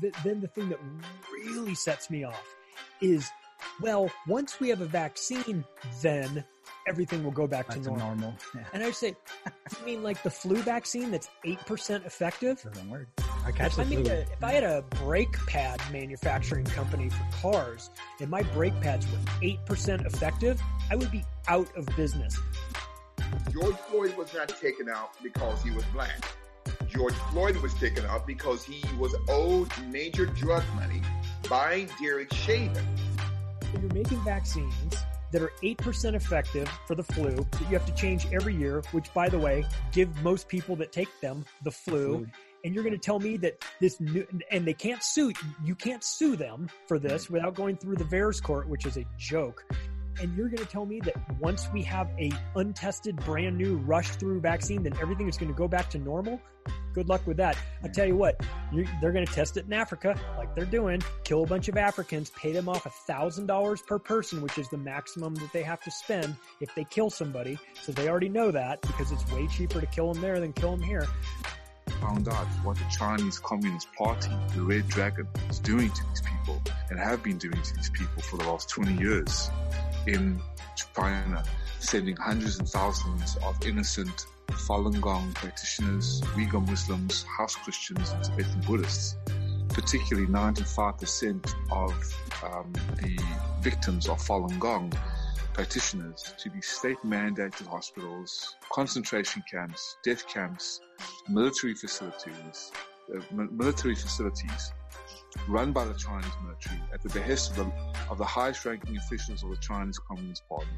th- then the thing that really sets me off is, well, once we have a vaccine, then everything will go back, Back to to normal. normal. Yeah. And I would say, you mean like the flu vaccine that's 8% effective? Doesn't work. I catch If I, the made flu. a, if I had a brake pad manufacturing company for cars and my brake pads were 8% effective, I would be out of business. George Floyd was not taken out because he was black. George Floyd was taken out because he was owed major drug money by Derek Chauvin. So you're making vaccines that are 8% effective for the flu that you have to change every year, which by the way, give most people that take them the flu. And you're going to tell me that this new, and they can't sue, you can't sue them for this without going through the VAERS court, which is a joke. And you're going to tell me that once we have a untested, brand new rush through vaccine, then everything is going to go back to normal? Good luck with that. I tell you what, they're going to test it in Africa, like they're doing. Kill a bunch of Africans, pay them off a thousand dollars per person, which is the maximum that they have to spend if they kill somebody. So they already know that because it's way cheaper to kill them there than kill them here. Found out what the Chinese Communist Party, the Red Dragon, is doing to these people and have been doing to these people for the last 20 years in China, sending hundreds and thousands of innocent Falun Gong practitioners, Uyghur Muslims, house Christians, and Tibetan Buddhists. Particularly 95% of um, the victims of Falun Gong practitioners to these state mandated hospitals, concentration camps, death camps, military facilities, uh, military facilities run by the Chinese military at the behest of the, of the highest ranking officials of the Chinese Communist Party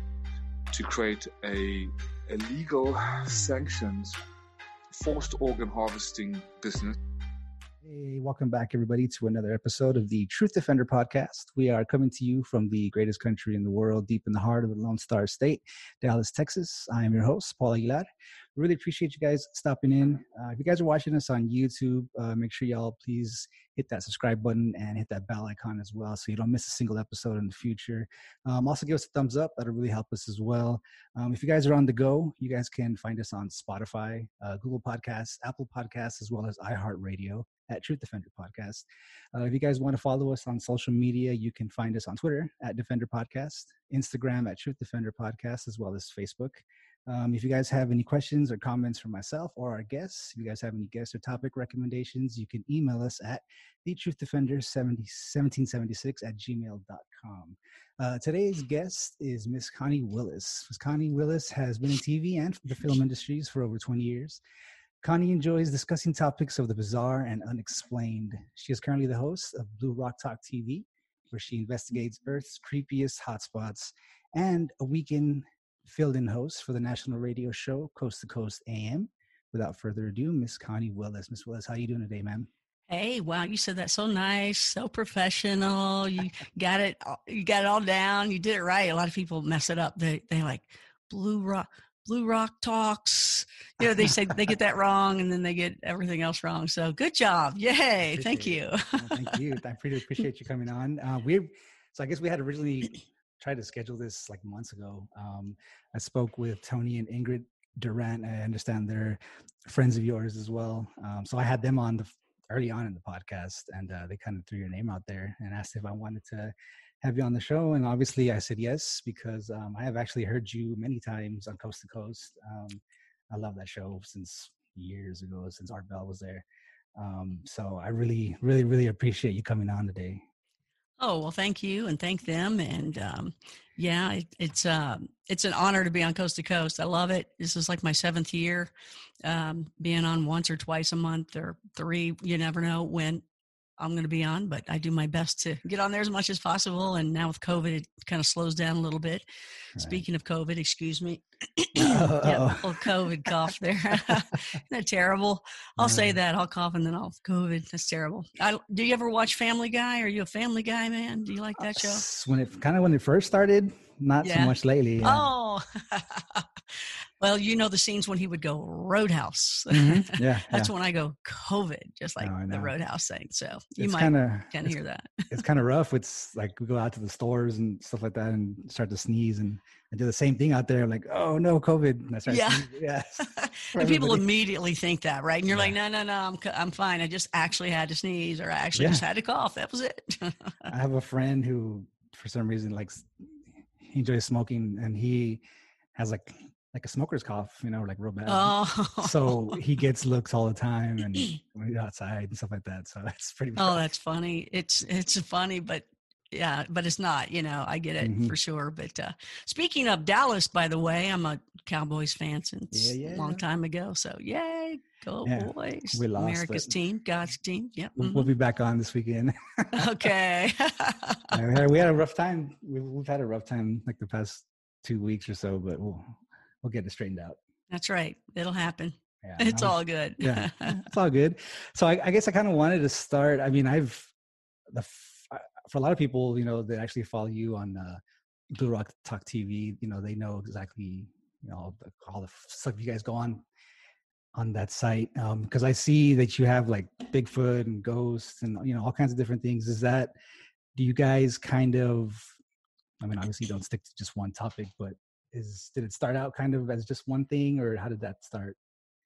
to create a, a legal sanctioned forced organ harvesting business Hey, welcome back, everybody, to another episode of the Truth Defender podcast. We are coming to you from the greatest country in the world, deep in the heart of the Lone Star State, Dallas, Texas. I am your host, Paul Aguilar. Really appreciate you guys stopping in. Uh, if you guys are watching us on YouTube, uh, make sure y'all please hit that subscribe button and hit that bell icon as well so you don't miss a single episode in the future. Um, also, give us a thumbs up. That'll really help us as well. Um, if you guys are on the go, you guys can find us on Spotify, uh, Google Podcasts, Apple Podcasts, as well as iHeartRadio at Truth Defender Podcast. Uh, if you guys want to follow us on social media, you can find us on Twitter at Defender Podcast, Instagram at Truth Defender Podcast, as well as Facebook. Um, if you guys have any questions or comments for myself or our guests, if you guys have any guests or topic recommendations, you can email us at the Truth Defender 1776 at gmail.com. Uh, today's guest is Miss Connie Willis. Miss Connie Willis has been in TV and the film industries for over 20 years. Connie enjoys discussing topics of the bizarre and unexplained. She is currently the host of Blue Rock Talk TV, where she investigates Earth's creepiest hotspots, and a weekend filled in host for the national radio show Coast to Coast AM. Without further ado, Miss Connie Willis. Miss Willis, how you doing today, ma'am? Hey, wow, you said that so nice, so professional. You got it you got it all down. You did it right. A lot of people mess it up. They they like blue rock blue rock talks. You know, they say they get that wrong and then they get everything else wrong. So good job. Yay. Thank you. Well, thank you. I pretty appreciate you coming on. Uh, we so I guess we had originally tried to schedule this like months ago. Um, I spoke with Tony and Ingrid Durant. I understand they're friends of yours as well. Um, so I had them on the early on in the podcast, and uh, they kind of threw your name out there and asked if I wanted to have you on the show. And obviously, I said yes because um, I have actually heard you many times on Coast to Coast. Um, I love that show since years ago, since Art Bell was there. Um, so I really, really, really appreciate you coming on today. Oh well, thank you and thank them. And um, yeah, it, it's um, it's an honor to be on Coast to Coast. I love it. This is like my seventh year, um, being on once or twice a month or three. You never know when I'm going to be on, but I do my best to get on there as much as possible. And now with COVID, it kind of slows down a little bit. Right. Speaking of COVID, excuse me. Uh-oh. yeah, little COVID cough there. Isn't that terrible? I'll say that. I'll cough and then I'll COVID. That's terrible. I, do you ever watch Family Guy? Are you a Family Guy man? Do you like that show? When it kind of when it first started, not so much lately. Yeah. Oh, well, you know the scenes when he would go Roadhouse. Mhm. yeah, That's yeah. when I go COVID, just like Oh, I the. Roadhouse thing. So you it's might kind of kind of hear that. it's kind of rough. It's like we go out to the stores and stuff like that and start to sneeze and I do the same thing out there. I'm like, oh no, COVID. And I start Yeah. Yes. and people immediately think that, right? And you're like, no, no, no, I'm, I'm fine. I just actually had to sneeze or I actually Yeah. just had to cough. That was it. I have a friend who, for some reason, likes he enjoys smoking, and he has like like a smoker's cough, you know, like real bad. oh, So he gets looks all the time, and when he's outside and stuff like that. So that's pretty. oh, that's funny. It's, it's funny, but yeah, but it's not, you know, I get it Mhm. for sure. But uh, speaking of Dallas, by the way, I'm a Cowboys fan since Yeah, a long yeah. time ago. So yay, go Yeah, boys. we lost, America's but- team, God's team. Yep. We'll, we'll be back on this weekend. okay. We, had, we had a rough time. We've, we've had a rough time like the past two weeks or so, but we'll we'll get it straightened out. That's right. It'll happen. Yeah, It's was- all good. yeah, it's all good. So I, I guess I kind of wanted to start. I mean, I've the for a lot of people, you know, that actually follow you on uh, Blue Rock Talk TV. You know, they know exactly you know all the, all the stuff you guys go on on that site because I see that you have like Bigfoot and ghosts and you know all kinds of different things. Is that do you guys kind of? I mean, obviously, you don't stick to just one topic, but is did it start out kind of as just one thing, or how did that start?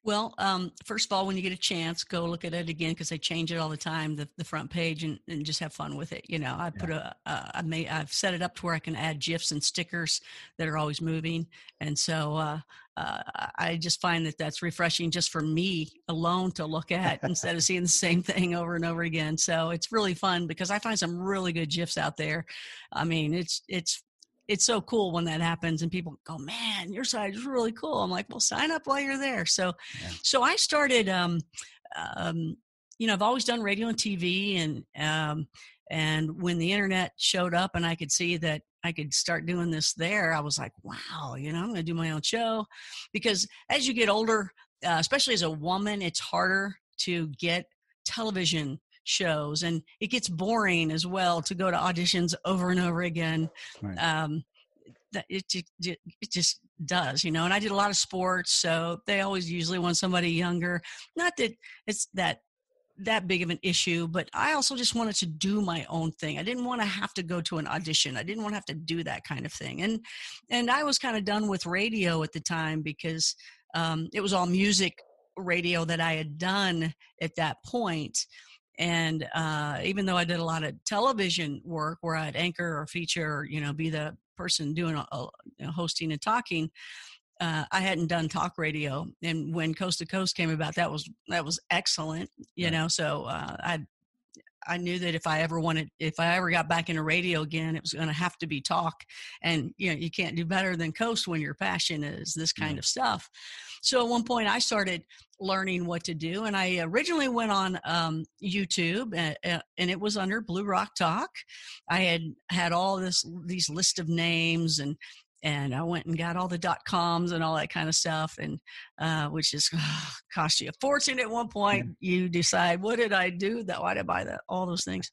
Well, um, first of all, when you get a chance, go look at it again because they change it all the time, the, the front page, and, and just have fun with it. You know, I put a, uh, I may, I've set it up to where I can add gifs and stickers that are always moving, and so uh, uh, I just find that that's refreshing just for me alone to look at instead of seeing the same thing over and over again. So it's really fun because I find some really good gifs out there. I mean, it's it's it's so cool when that happens and people go, man, your site is really cool. I'm like, well, sign up while you're there. So, Yeah. so I started, um, um, you know, I've always done radio and TV and, um, and when the internet showed up and I could see that I could start doing this there, I was like, wow, you know, I'm going to do my own show because as you get older, uh, especially as a woman, it's harder to get television shows and it gets boring as well to go to auditions over and over again Right. um, that it just, it just does, you know. And I did a lot of sports, so they always usually want somebody younger. Not that it's that that big of an issue, but I also just wanted to do my own thing. I didn't want to have to go to an audition. I didn't want to have to do that kind of thing. And and I was kind of done with radio at the time because um, it was all music radio that I had done at that point. And uh, even though I did a lot of television work where I'd anchor or feature, or, you know, be the person doing a, a, you know, hosting and talking, uh, I hadn't done talk radio. And when Coast to Coast came about, that was that was excellent, you Right. know. So uh, I I knew that if I ever wanted, if I ever got back into radio again, it was going to have to be talk. And you know, you can't do better than Coast when your passion is this kind Right. of stuff. So at one point, I started learning what to do, and I originally went on um, YouTube, and, and it was under Blue Rock Talk. I had had all this these list of names and. And I went and got all the dot coms and all that kind of stuff, and uh, which is cost you a fortune at one point. You decide, what did I do? That why did I buy that? All those things,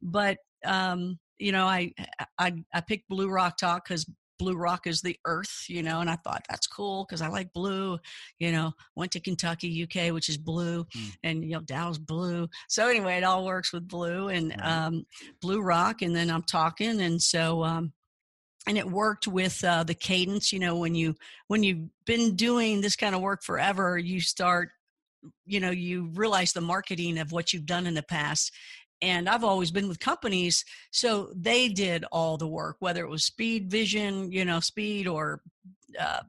but um, you know, I I I picked Blue Rock Talk because Blue Rock is the earth, you know, and I thought that's cool because I like blue, you know, went to Kentucky, UK, which is blue, Mm. and you know, Dow's blue. So anyway, it all works with blue and um, Blue Rock, and then I'm talking, and so um, and it worked with uh, the cadence. You know, when you when you've been doing this kind of work forever, you start, you know, you realize the marketing of what you've done in the past. And I've always been with companies, so they did all the work, whether it was Speed Vision, you know, Speed or uh,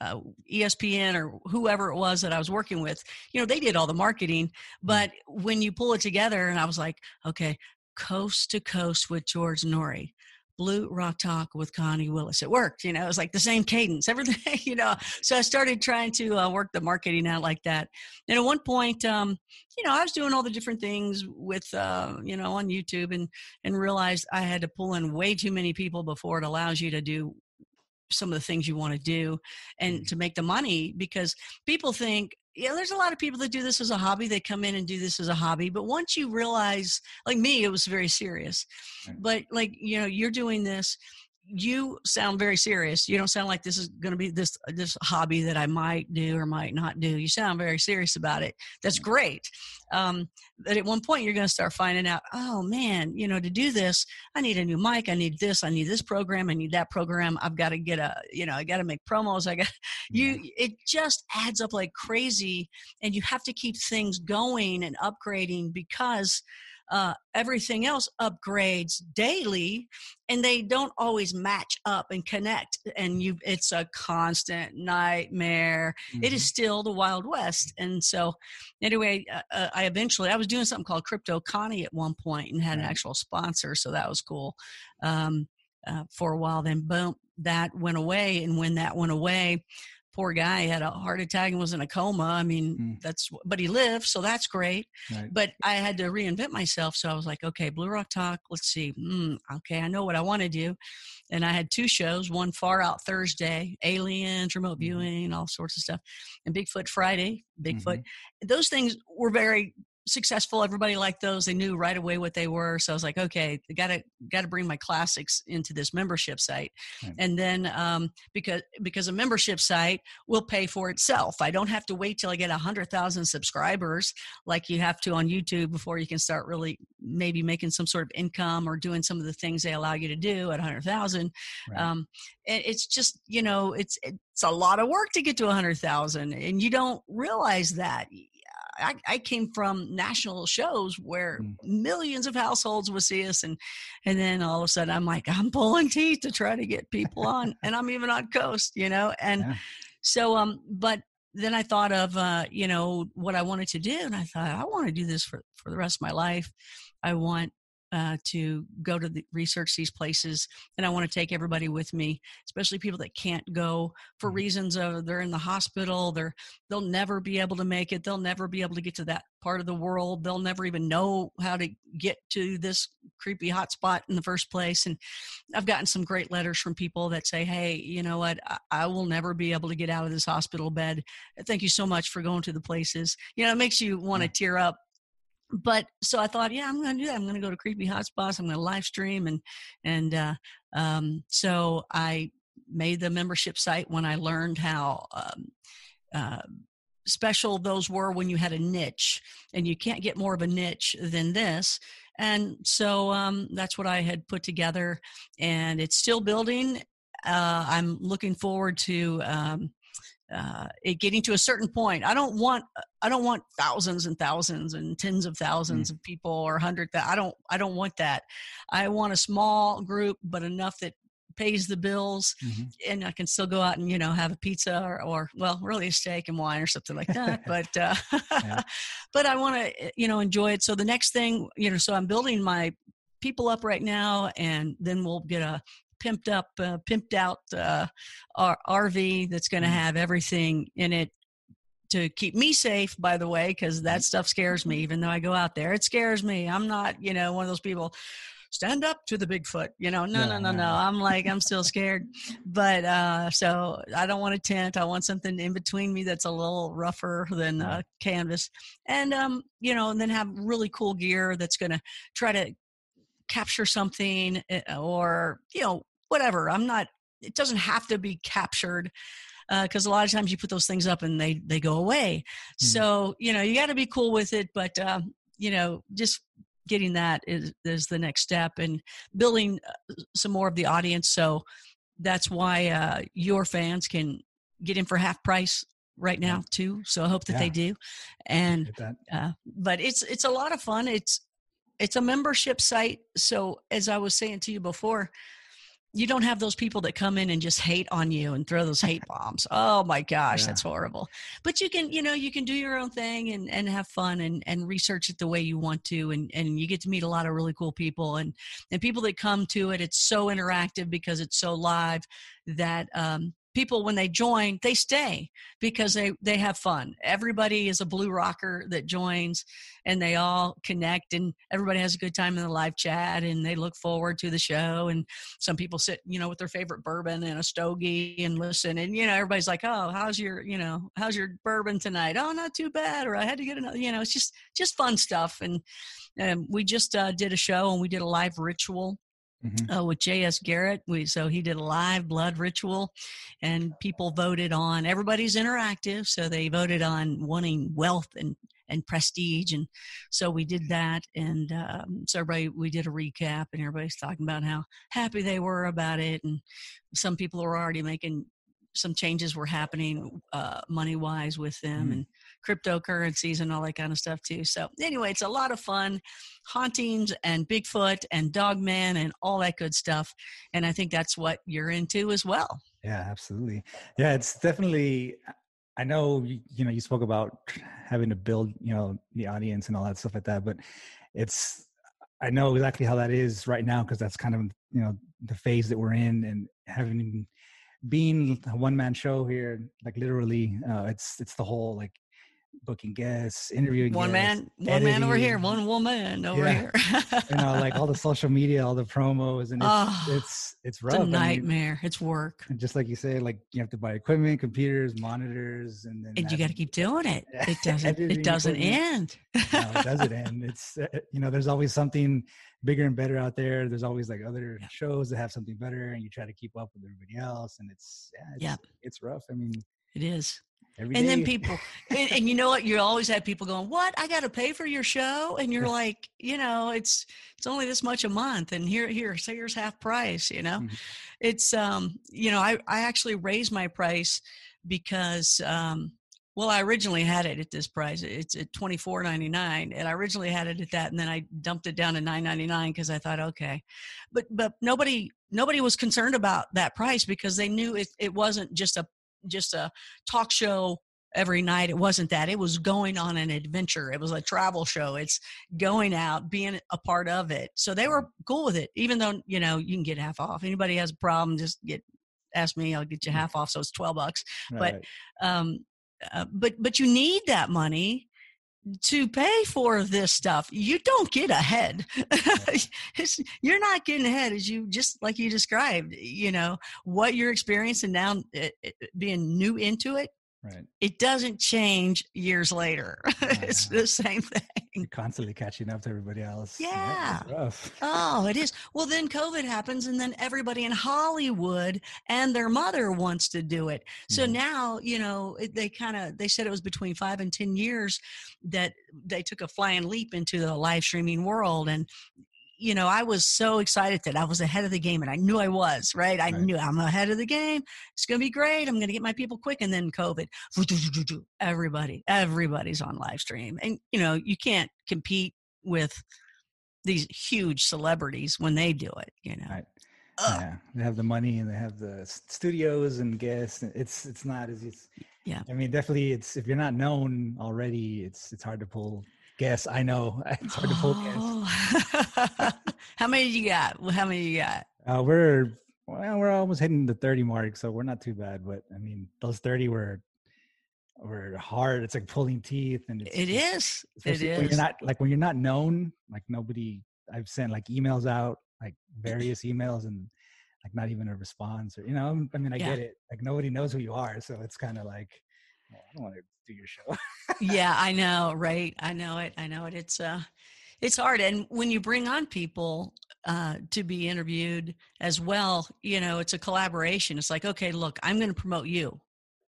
uh, ESPN or whoever it was that I was working with. You know, they did all the marketing. But when you pull it together, and I was like, okay, coast to coast with George Noory. Blue Rock Talk with Connie Willis. It worked, you know. It was like the same cadence, everything, you know. So I started trying to uh, work the marketing out like that. And at one point, um, you know, I was doing all the different things with, uh, you know, on YouTube, and and realized I had to pull in way too many people before it allows you to do some of the things you want to do and to make the money because people think yeah there's a lot of people that do this as a hobby they come in and do this as a hobby but once you realize like me it was very serious Right. but like you know you're doing this you sound very serious. You don't sound like this is going to be this this hobby that I might do or might not do. You sound very serious about it. That's great. Um, but at one point, you're going to start finding out, oh man, you know, to do this, I need a new mic. I need this. I need this program. I need that program. I've got to get a, you know, I got to make promos. I got you. It just adds up like crazy, and you have to keep things going and upgrading because uh, everything else upgrades daily and they don't always match up and connect and you it's a constant nightmare mm-hmm. it is mm-hmm. still the wild west and so anyway uh, uh, i eventually i was doing something called crypto connie at one point and had an actual sponsor so that was cool um, uh, for a while then boom that went away and when that went away poor guy had a heart attack and was in a coma. I mean, mm. that's but he lived, so that's great. Right. But I had to reinvent myself, so I was like, okay, Blue Rock Talk. Let's see. Mm, okay, I know what I want to do, and I had two shows. One Far Out Thursday, aliens, remote mm-hmm. viewing, all sorts of stuff, and Bigfoot Friday. Bigfoot. Mm-hmm. Those things were very successful. Everybody liked those. They knew right away what they were. So I was like, okay, got to got to bring my classics into this membership site, right. and then um, because because a membership site will pay for itself. I don't have to wait till I get a hundred thousand subscribers like you have to on YouTube before you can start really maybe making some sort of income or doing some of the things they allow you to do at a hundred thousand. Right. Um, it's just you know it's it's a lot of work to get to a hundred thousand, and you don't realize that I, I came from national shows where mm. millions of households would see us, and and then all of a sudden I'm like I'm pulling teeth to try to get people on, and I'm even on coast, you know, and yeah. so um, but then I thought of uh, you know what I wanted to do, and I thought I want to do this for for the rest of my life. I want uh, to go to the, research these places and i want to take everybody with me especially people that can't go for mm-hmm. reasons of they're in the hospital they're they'll never be able to make it they'll never be able to get to that part of the world they'll never even know how to get to this creepy hot spot in the first place and i've gotten some great letters from people that say hey you know what I, I will never be able to get out of this hospital bed thank you so much for going to the places you know it makes you want to tear up but so I thought, yeah, I'm going to do that. I'm going to go to Creepy Hotspots. I'm going to live stream, and and uh, um, so I made the membership site when I learned how um, uh, special those were when you had a niche, and you can't get more of a niche than this. And so um, that's what I had put together, and it's still building. Uh, I'm looking forward to um, uh, it getting to a certain point. I don't want I don't want thousands and thousands and tens of thousands mm. of people or hundred. I don't I don't want that. I want a small group, but enough that pays the bills, mm-hmm. and I can still go out and you know have a pizza or, or well, really a steak and wine or something like that. but uh, yeah. but I want to you know enjoy it. So the next thing you know, so I'm building my people up right now, and then we'll get a pimped up, uh, pimped out uh, RV that's going to mm-hmm. have everything in it to keep me safe, by the way, because that mm-hmm. stuff scares me. Even though I go out there, it scares me. I'm not, you know, one of those people. Stand up to the Bigfoot, you know. No, no, no, no. I'm like, I'm still scared, but uh, so I don't want a tent. I want something in between me that's a little rougher than uh, canvas, and um, you know, and then have really cool gear that's going to try to capture something eh, or you know whatever. I'm not, it doesn't have to be captured because uh, a lot of times you put those things up and they they go away. Mm-hmm. So you know you got to be cool with it, but um, you know just getting that is is the next step and building uh, some more of the audience. So that's why uh, your fans can get in for half price right now too. So I hope that yeah. they do. And uh, but it's it's a lot of fun. It's it's a membership site. So as I was saying to you before, you don't have those people that come in and just hate on you and throw those hate bombs. Oh my gosh, yeah. that's horrible. But you can, you know, you can do your own thing and, and have fun and, and research it the way you want to. And, and you get to meet a lot of really cool people and, and people that come to it. It's so interactive because it's so live that, um, people when they join they stay because they they have fun. Everybody is a blue rocker that joins and they all connect and everybody has a good time in the live chat and they look forward to the show and some people sit you know with their favorite bourbon and a stogie and listen and you know everybody's like oh how's your you know how's your bourbon tonight? Oh not too bad or i had to get another you know it's just just fun stuff and um, we just uh, did a show and we did a live ritual Mm-hmm. Uh, with J.S. Garrett. We, so he did a live blood ritual, and people voted on. Everybody's interactive, so they voted on wanting wealth and and prestige, and so we did that. And um, so everybody, we did a recap, and everybody's talking about how happy they were about it, and some people were already making some changes were happening uh, money wise with them mm. and cryptocurrencies and all that kind of stuff too. So anyway, it's a lot of fun, hauntings and Bigfoot and Dogman and all that good stuff. And I think that's what you're into as well. Yeah, absolutely. Yeah, it's definitely. I know you know you spoke about having to build you know the audience and all that stuff like that, but it's I know exactly how that is right now because that's kind of you know the phase that we're in and having being a one man show here, like literally, uh, it's it's the whole like booking guests, interviewing one guests, man, one editing. man over here, one woman over yeah. here. you know, like all the social media, all the promos, and it's oh, it's, it's rough. It's a nightmare. I mean, it's work. And just like you say, like you have to buy equipment, computers, monitors, and then and you got to keep doing it. It doesn't. it doesn't end. no, it doesn't end. It's uh, you know, there's always something bigger and better out there. There's always like other yeah. shows that have something better, and you try to keep up with everybody else, and it's yeah, it's, yeah. it's rough. I mean, it is. And day. then people, and, and, you know what? You always have people going, "What? I got to pay for your show?" And you're like, you know, it's it's only this much a month, and here here, so here's half price. You know, mm-hmm. it's um, you know, I I actually raised my price because um, well, I originally had it at this price. It's at twenty four ninety nine, and I originally had it at that, and then I dumped it down to nine ninety nine because I thought, okay, but but nobody nobody was concerned about that price because they knew it it wasn't just a just a talk show every night. It wasn't that. It was going on an adventure. It was a travel show. It's going out, being a part of it. So they were cool with it, even though you know you can get half off. Anybody has a problem, just get ask me. I'll get you mm. half off. So it's twelve bucks. Right. But um, uh, but but you need that money to pay for this stuff you don't get ahead. You're not getting ahead as you just like you described you know what you're experiencing now it, it, being new into it Right. It doesn't change years later. it's the same thing. You're constantly catching up to everybody else. Yeah. oh, it is. Well, then COVID happens, and then everybody in Hollywood and their mother wants to do it. So mm-hmm. now, you know, they kind of they said it was between five and ten years that they took a flying leap into the live streaming world, and you know, I was so excited that I was ahead of the game and I knew I was, right? I right. knew I'm ahead of the game. It's going to be great. I'm going to get my people quick. And then COVID, everybody, everybody's on live stream. And, you know, you can't compete with these huge celebrities when they do it, you know. Right. Yeah, they have the money and they have the studios and guests. It's it's not as it's, yeah. I mean, definitely, it's if you're not known already, it's it's hard to pull guess. I know it's hard to pull oh. How many you got? How many you got? Uh, we're well, we're almost hitting the thirty mark, so we're not too bad. But I mean, those thirty were were hard. It's like pulling teeth, and it's, it is. It is. When you're not like when you're not known, like nobody. I've sent like emails out, like various emails, and like not even a response, or you know. I mean, I yeah. get it. Like nobody knows who you are, so it's kind of like I don't want to do your show. yeah, I know, right? I know it. I know it. It's uh it's hard and when you bring on people uh, to be interviewed as well you know it's a collaboration it's like okay look i'm going to promote you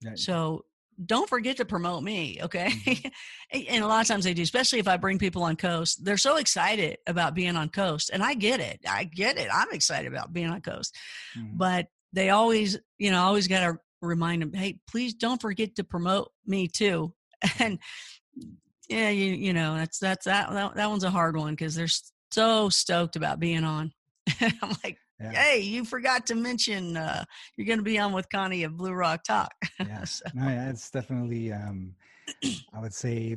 right. so don't forget to promote me okay mm-hmm. and a lot of times they do especially if i bring people on coast they're so excited about being on coast and i get it i get it i'm excited about being on coast mm-hmm. but they always you know always got to remind them, hey, please don't forget to promote me too. And yeah, you you know that's that's that that, that one's a hard one because they're so stoked about being on. I'm like, yeah. hey, you forgot to mention uh, you're going to be on with Connie of Blue Rock Talk. yeah, so. no, yeah, it's definitely. Um, I would say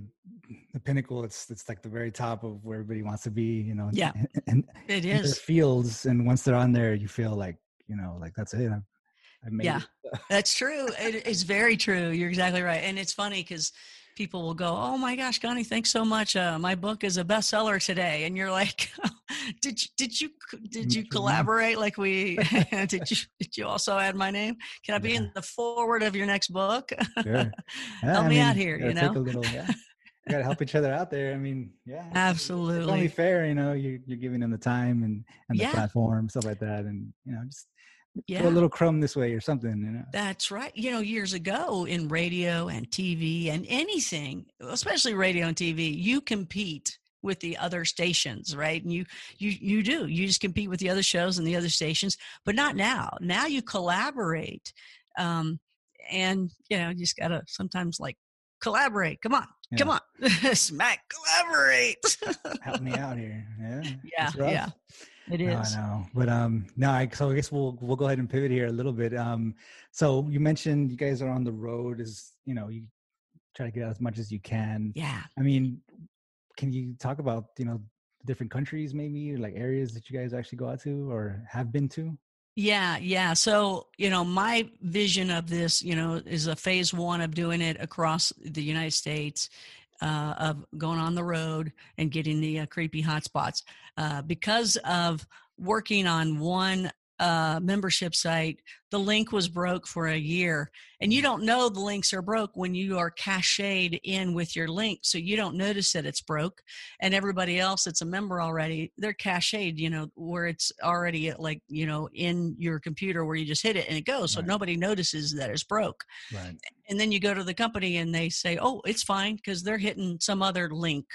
the pinnacle. It's it's like the very top of where everybody wants to be. You know. Yeah. And, and it is fields, and once they're on there, you feel like you know, like that's it. I'm, yeah, that's true. It is very true. You're exactly right. And it's funny because people will go, "Oh my gosh, Connie, thanks so much. Uh, my book is a bestseller today." And you're like, "Did you, did you did you collaborate? Like we did you did you also add my name? Can I be yeah. in the forward of your next book? Sure. Yeah, Help I me mean, out here. You know, little, yeah. got to help each other out there. I mean, yeah, absolutely. It's only fair, you know. You're you're giving them the time and and the yeah. platform, stuff like that, and you know, just yeah. a little crumb this way or something, you know. That's right. You know, years ago in radio and TV and anything, especially radio and TV, you compete with the other stations right? And you you you do. You just compete with the other shows and the other stations but not now. Now you collaborate um and you know you just gotta sometimes like collaborate. Come on yeah. come on. Smack collaborate. Help me out here. Yeah yeah yeah it is. No, I know, but um, no. I, so I guess we'll we'll go ahead and pivot here a little bit. Um, so you mentioned you guys are on the road. Is you know you try to get out as much as you can. Yeah. I mean, can you talk about you know different countries maybe like areas that you guys actually go out to or have been to yeah yeah so you know my vision of this you know is a phase one of doing it across the united states uh, of going on the road and getting the uh, creepy hotspots. Uh, because of working on one uh, membership site, the link was broke for a year. And you don't know the links are broke when you are cached in with your link. So you don't notice that it's broke. And everybody else that's a member already, they're cached, you know, where it's already like, you know, in your computer where you just hit it and it goes. So right. nobody notices that it's broke. Right. And then you go to the company and they say, oh, it's fine because they're hitting some other link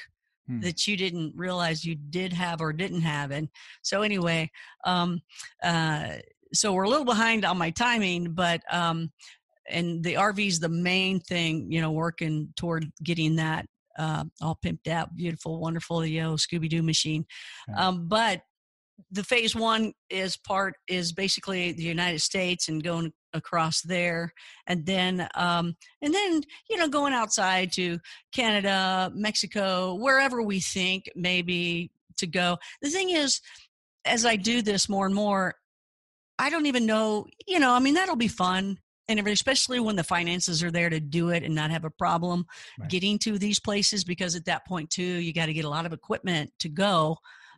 hmm. that you didn't realize you did have or didn't have. And so anyway, um, uh, so we're a little behind on my timing, but um, and the RV is the main thing, you know, working toward getting that uh, all pimped out, beautiful, wonderful, the yo Scooby Doo machine. Um, but the phase one is part is basically the United States and going across there, and then um, and then you know going outside to Canada, Mexico, wherever we think maybe to go. The thing is, as I do this more and more, I don't even know. You know, I mean that'll be fun and especially when the finances are there to do it and not have a problem right. getting to these places because at that point too you got to get a lot of equipment to go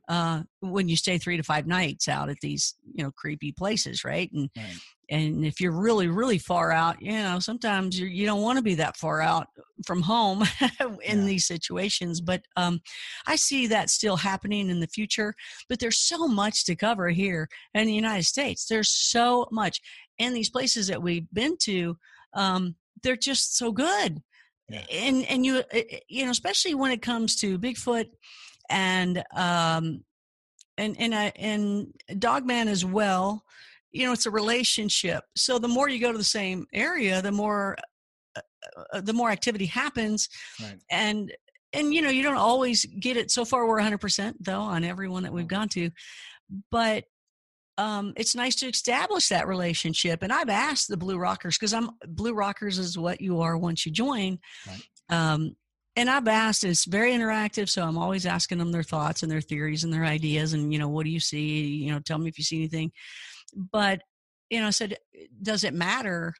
uh, when you stay three to five nights out at these you know creepy places right and right. And if you're really really far out you know sometimes you're, you do not want to be that far out from home in yeah. these situations but um, i see that still happening in the future but there's so much to cover here in the united states there's so much and these places that we've been to um, they're just so good yeah. and and you eh, eh, you know especially when it comes to bigfoot and um, and and I, and Dogman as well. You know, it's a relationship. So the more you go to the same area, the more uh, uh the more activity happens, right. and and you know you don't always get it. So far, we're 100 percent though on everyone that we've gone to, but um, it's nice to establish that relationship. And I've asked the Blue Rockers because I'm Blue Rockers is what you are once you join. Right. Um, and I've asked, it's very interactive, so I'm always asking them their thoughts and their theories and their ideas, and you know, what do you see? You know, tell me if you see anything. But you know, I said, does it matter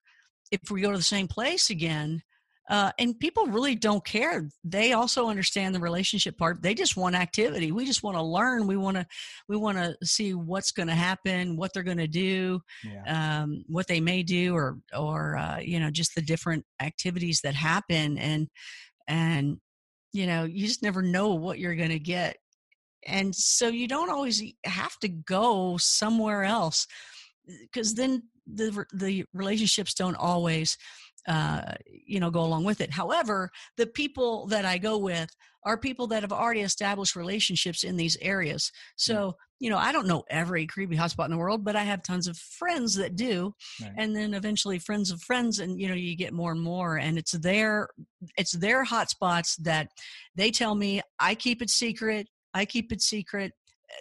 if we go to the same place again? Uh, and people really don't care. They also understand the relationship part. They just want activity. We just want to learn. We want to, we want to see what's going to happen, what they're going to do, yeah. um, what they may do, or, or uh, you know, just the different activities that happen. And and you know you just never know what you're going to get and so you don't always have to go somewhere else because then the the relationships don't always uh, you know go along with it. However the people that i go with are people that have already established relationships in these areas. So you know i don't know every creepy hotspot in the world but i have tons of friends that do right. and then eventually friends of friends and you know you get more and more and it's their it's their hotspots that they tell me i keep it secret i keep it secret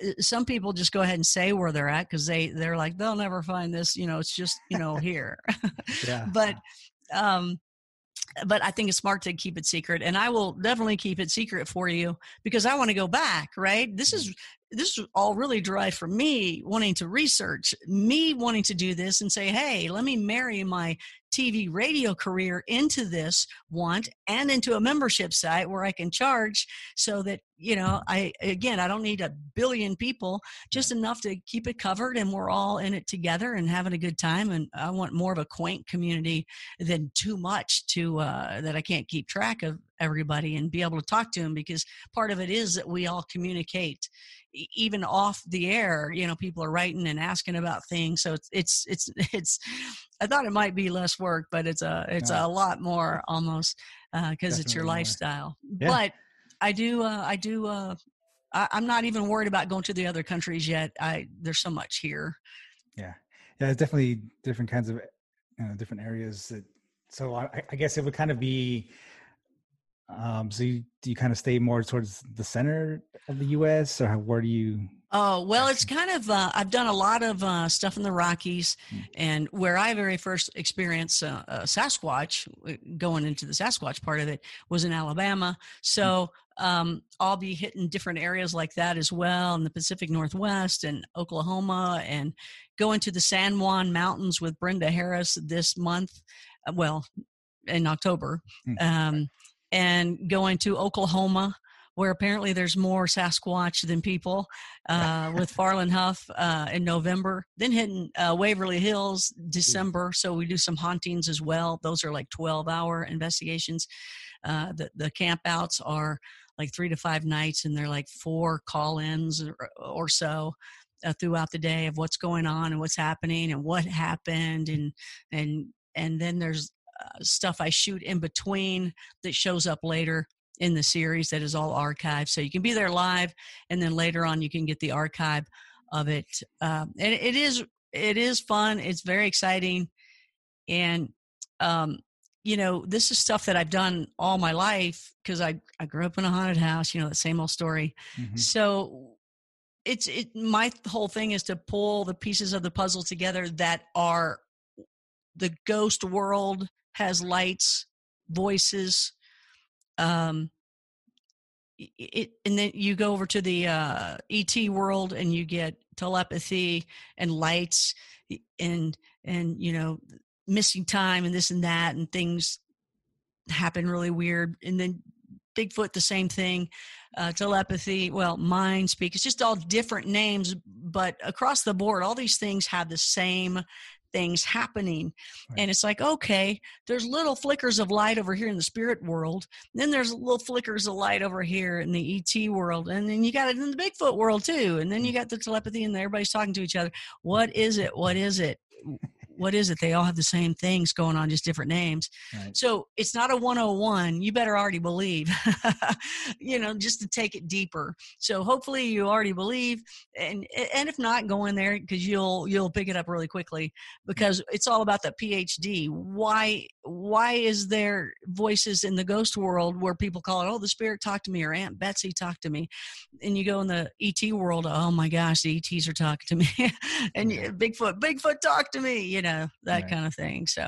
uh, some people just go ahead and say where they're at because they they're like they'll never find this you know it's just you know here yeah. but um, but I think it's smart to keep it secret, and I will definitely keep it secret for you because I want to go back. Right? This is this is all really derived from me wanting to research, me wanting to do this and say, hey, let me marry my TV radio career into this want and into a membership site where I can charge so that, you know, I, again, I don't need a billion people, just enough to keep it covered and we're all in it together and having a good time. And I want more of a quaint community than too much to, uh, that I can't keep track of everybody and be able to talk to them because part of it is that we all communicate even off the air you know people are writing and asking about things so it's it's it's it's i thought it might be less work but it's a it's Yeah. a lot more almost because it's your lifestyle Yeah. but i do uh i do uh I, i'm not even worried about going to the other countries yet i there's so much here Yeah, yeah, it's definitely different kinds of you know, different areas. That, so I, I guess it would kind of be. Um, so you, do you kind of stay more towards the center of the U.S. or how, where do you? Oh, well, it's kind of, uh, I've done a lot of uh, stuff in the Rockies, Mm. and where I very first experienced uh, Sasquatch, uh, going into the Sasquatch part of it, was in Alabama. So um, I'll be hitting different areas like that as well in the Pacific Northwest and Oklahoma, and going to the San Juan Mountains with Brenda Harris this month. uh, Well, in October, Mm. um, and going to Oklahoma. Where apparently there's more Sasquatch than people, uh, with Farland Huff uh, in November. Then hitting uh, Waverly Hills December, so we do some hauntings as well. Those are like 12 hour investigations. Uh, the the campouts are like three to five nights, and they're like four call ins or, or so. Uh, throughout the day of what's going on and what's happening and what happened and and and then there's uh, stuff I shoot in between that shows up later in the series that is all archived. So you can be there live, and then later on you can get the archive of it. Um, and it is it is fun. It's very exciting, and um, you know this is stuff that I've done all my life because I I grew up in a haunted house. You know the same old story. Mhm. So it's it my whole thing is to pull the pieces of the puzzle together that are the ghost world has lights, voices, um it and then you go over to the uh ET world and you get telepathy and lights and and you know missing time and this and that and things happen really weird and then Bigfoot the same thing uh, telepathy well mind speak it's just all different names but across the board all these things have the same things happening Right. and it's like okay there's little flickers of light over here in the spirit world then there's little flickers of light over here in the et world and then you got it in the bigfoot world too and then you mm. got the telepathy and everybody's talking to each other. What is it? What is it what is it they all have the same things going on just different names Right. so it's not a 101. You better already believe, you know, just to take it deeper. So hopefully you already believe, and and if not, go in there because you'll you'll pick it up really quickly because it's all about the PhD. Why why is there voices in the ghost world where people call it, oh, the spirit talked to me or Aunt Betsy talked to me, and you go in the ET world, oh my gosh, the ETs are talking to me, and Bigfoot, Bigfoot talked to me, you know, that Right. kind of thing. So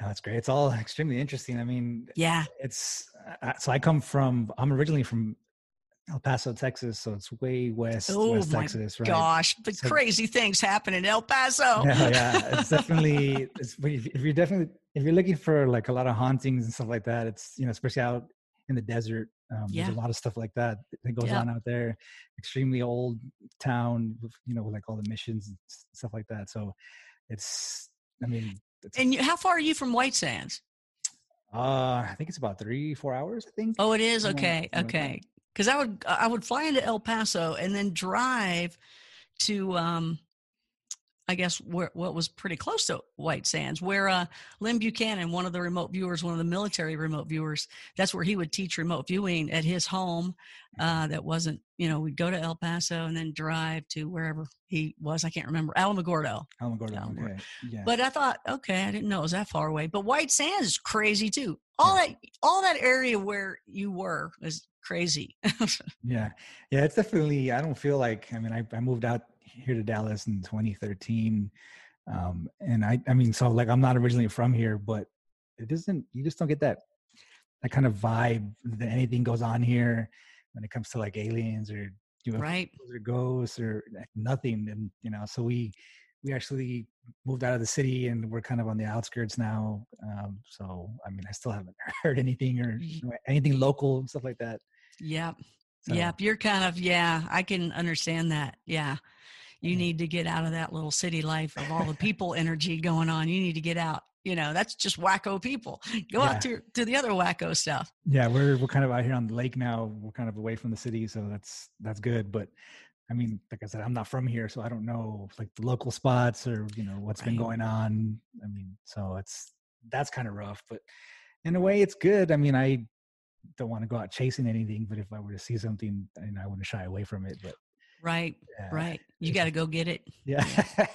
No, that's great. It's all extremely interesting. I mean, yeah. it's uh, so I come from. I'm originally from El Paso, Texas, so it's way west, Oh West Texas, right? Gosh, the So- crazy things happen in El Paso. Yeah, yeah. It's definitely. It's, if if you're definitely if you're looking for like a lot of hauntings and stuff like that, it's you know especially out in the desert. Um, Yeah. There's a lot of stuff like that that goes Yeah. on out there. Extremely old town, with, you know, with like all the missions and stuff like that. So it's. I mean, it's, And you, how far are you from White Sands? uh, I think it's about three, four hours. I think. Oh, it is okay, okay. Because I would I would fly into El Paso and then drive to um, I guess where what was pretty close to White Sands, where uh, Lynn Buchanan, one of the remote viewers, one of the military remote viewers, that's where he would teach remote viewing at his home. Uh, that wasn't, you know, we'd go to El Paso and then drive to wherever he was. I can't remember Alamogordo. Alamogordo. Alamogordo. Okay. Yeah. But I thought, okay, I didn't know it was that far away. But White Sands is crazy too. All that all that area where you were is crazy. Yeah, yeah, it's definitely. I don't feel like. I mean, I, I moved out here to Dallas in 2013, um, and I, I mean, so like I'm not originally from here, but it doesn't. You just don't get that that kind of vibe that anything goes on here when it comes to like aliens or UFOs right. or ghosts or like nothing. And you know, so we we actually moved out of the city and we're kind of on the outskirts now. Um, so I mean, I still haven't heard anything or you know, anything local and stuff like that. Yep. So, Yep. You're kind of yeah, I can understand that. Yeah. You need to get out of that little city life of all the people energy going on. You need to get out You know, that's just wacko people. Go Yeah. out to to the other wacko stuff. Yeah, we're we're kind of out here on the lake now. We're kind of away from the city, so that's that's good. But I mean, like I said, I'm not from here, so I don't know like the local spots or you know what's been going on. I mean, so it's that's kind of rough, but in a way, it's good. I mean, I don't want to go out chasing anything, but if I were to see something, and I wouldn't shy away from it. But Right, yeah, right. You got to go get it. yeah,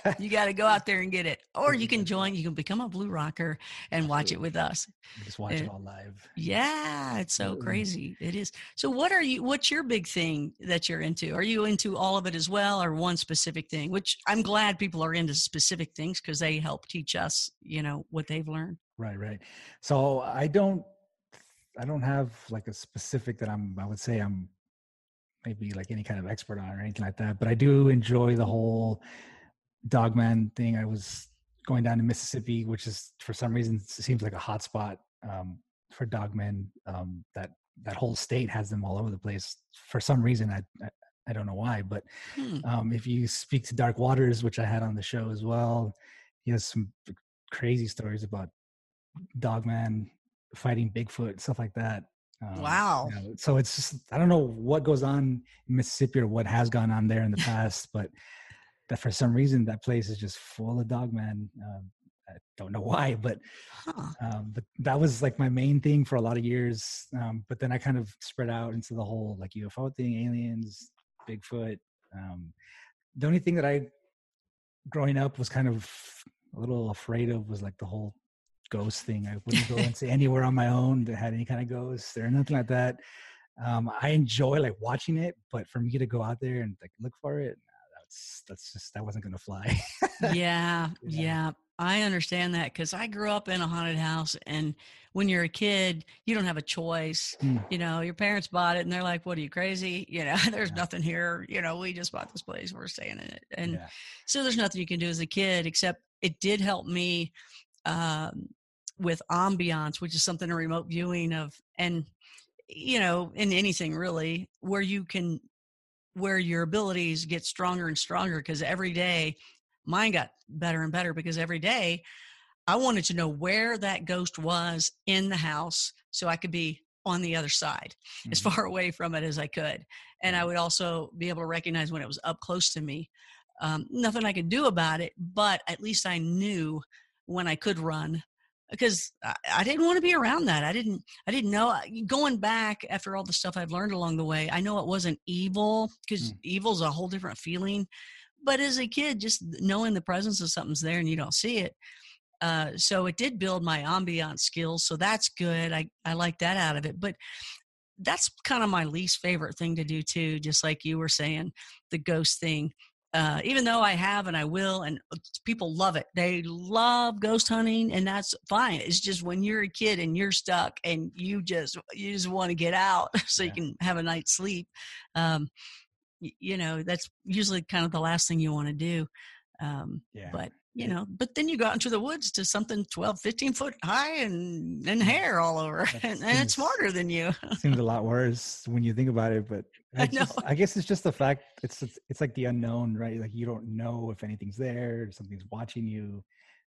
You got to go out there and get it, or you can join. You can become a blue rocker and watch it with us. just watch eh, it Yeah. all live. Yeah, it's so Absolutely. crazy. It is. So, what are you? What's your big thing that you're into? Are you into all of it as well, or one specific thing? Which I'm glad people are into specific things because they help teach us, you know, what they've learned. Right, right. So I don't, I don't have like a specific that I'm. I would say I'm maybe like any kind of expert on or anything like that. But I do enjoy the whole dogman thing. I was going down to Mississippi, which is for some reason seems like a hot spot um, for dogmen. Um, that that whole state has them all over the place for some reason. I I, I don't know why, but Hmm. um, if you speak to Dark Waters, which I had on the show as well, he has some crazy stories about Dogman fighting Bigfoot, stuff like that. Um, Wow. you know, so it's just I don't know what goes on in Mississippi or what has gone on there in the past, but that for some reason that place is just full of Dogman. Um, I don't know why, but Huh. um, but that was like my main thing for a lot of years. Um, but then I kind of spread out into the whole like UFO thing, aliens, Bigfoot. Um, the only thing that I, growing up, was kind of a little afraid of was like the whole ghost thing. I wouldn't go into anywhere on my own that had any kind of ghosts or nothing like that. Um, I enjoy like watching it, but for me to go out there and like look for it, nah, that's that's just that wasn't gonna fly. yeah, Yeah. yeah. I understand that because I grew up in a haunted house, and when you're a kid, you don't have a choice. Hmm. You know, your parents bought it, and they're like, "What are you crazy? You know, there's Yeah. nothing here. You know, we just bought this place. We're staying in it." And yeah. so there's nothing you can do as a kid except it did help me um, with ambiance, which is something a remote viewing of, and you know, in anything really, where you can, where your abilities get stronger and stronger because every day, mine got better and better because every day I wanted to know where that ghost was in the house so I could be on the other side as Mhm. far away from it as I could. And I would also be able to recognize when it was up close to me. Um, nothing I could do about it, but at least I knew when I could run because I, I didn't want to be around that. I didn't, I didn't know going back after all the stuff I've learned along the way. I know it wasn't evil because Mm. evil's a whole different feeling. But as a kid, just knowing the presence of something's there and you don't see it, uh, so it did build my ambiance skills. So that's good. I, I like that out of it. But that's kind of my least favorite thing to do too. Just like you were saying, the ghost thing. Uh, even though I have and I will, and uh, people love it. They love ghost hunting, and that's fine. It's just when you're a kid and you're stuck and you just you just want to get out so you can have a night's sleep. Um, y- you know, that's usually kind of the last thing you want to do. Um, Yeah. but you know but then you go out into the woods to something 12 15 foot high and and hair all over and, and it's smarter than you seems a lot worse when you think about it but I know. just- I guess it's just the fact it's, it's it's like the unknown right like you don't know if anything's there something's watching you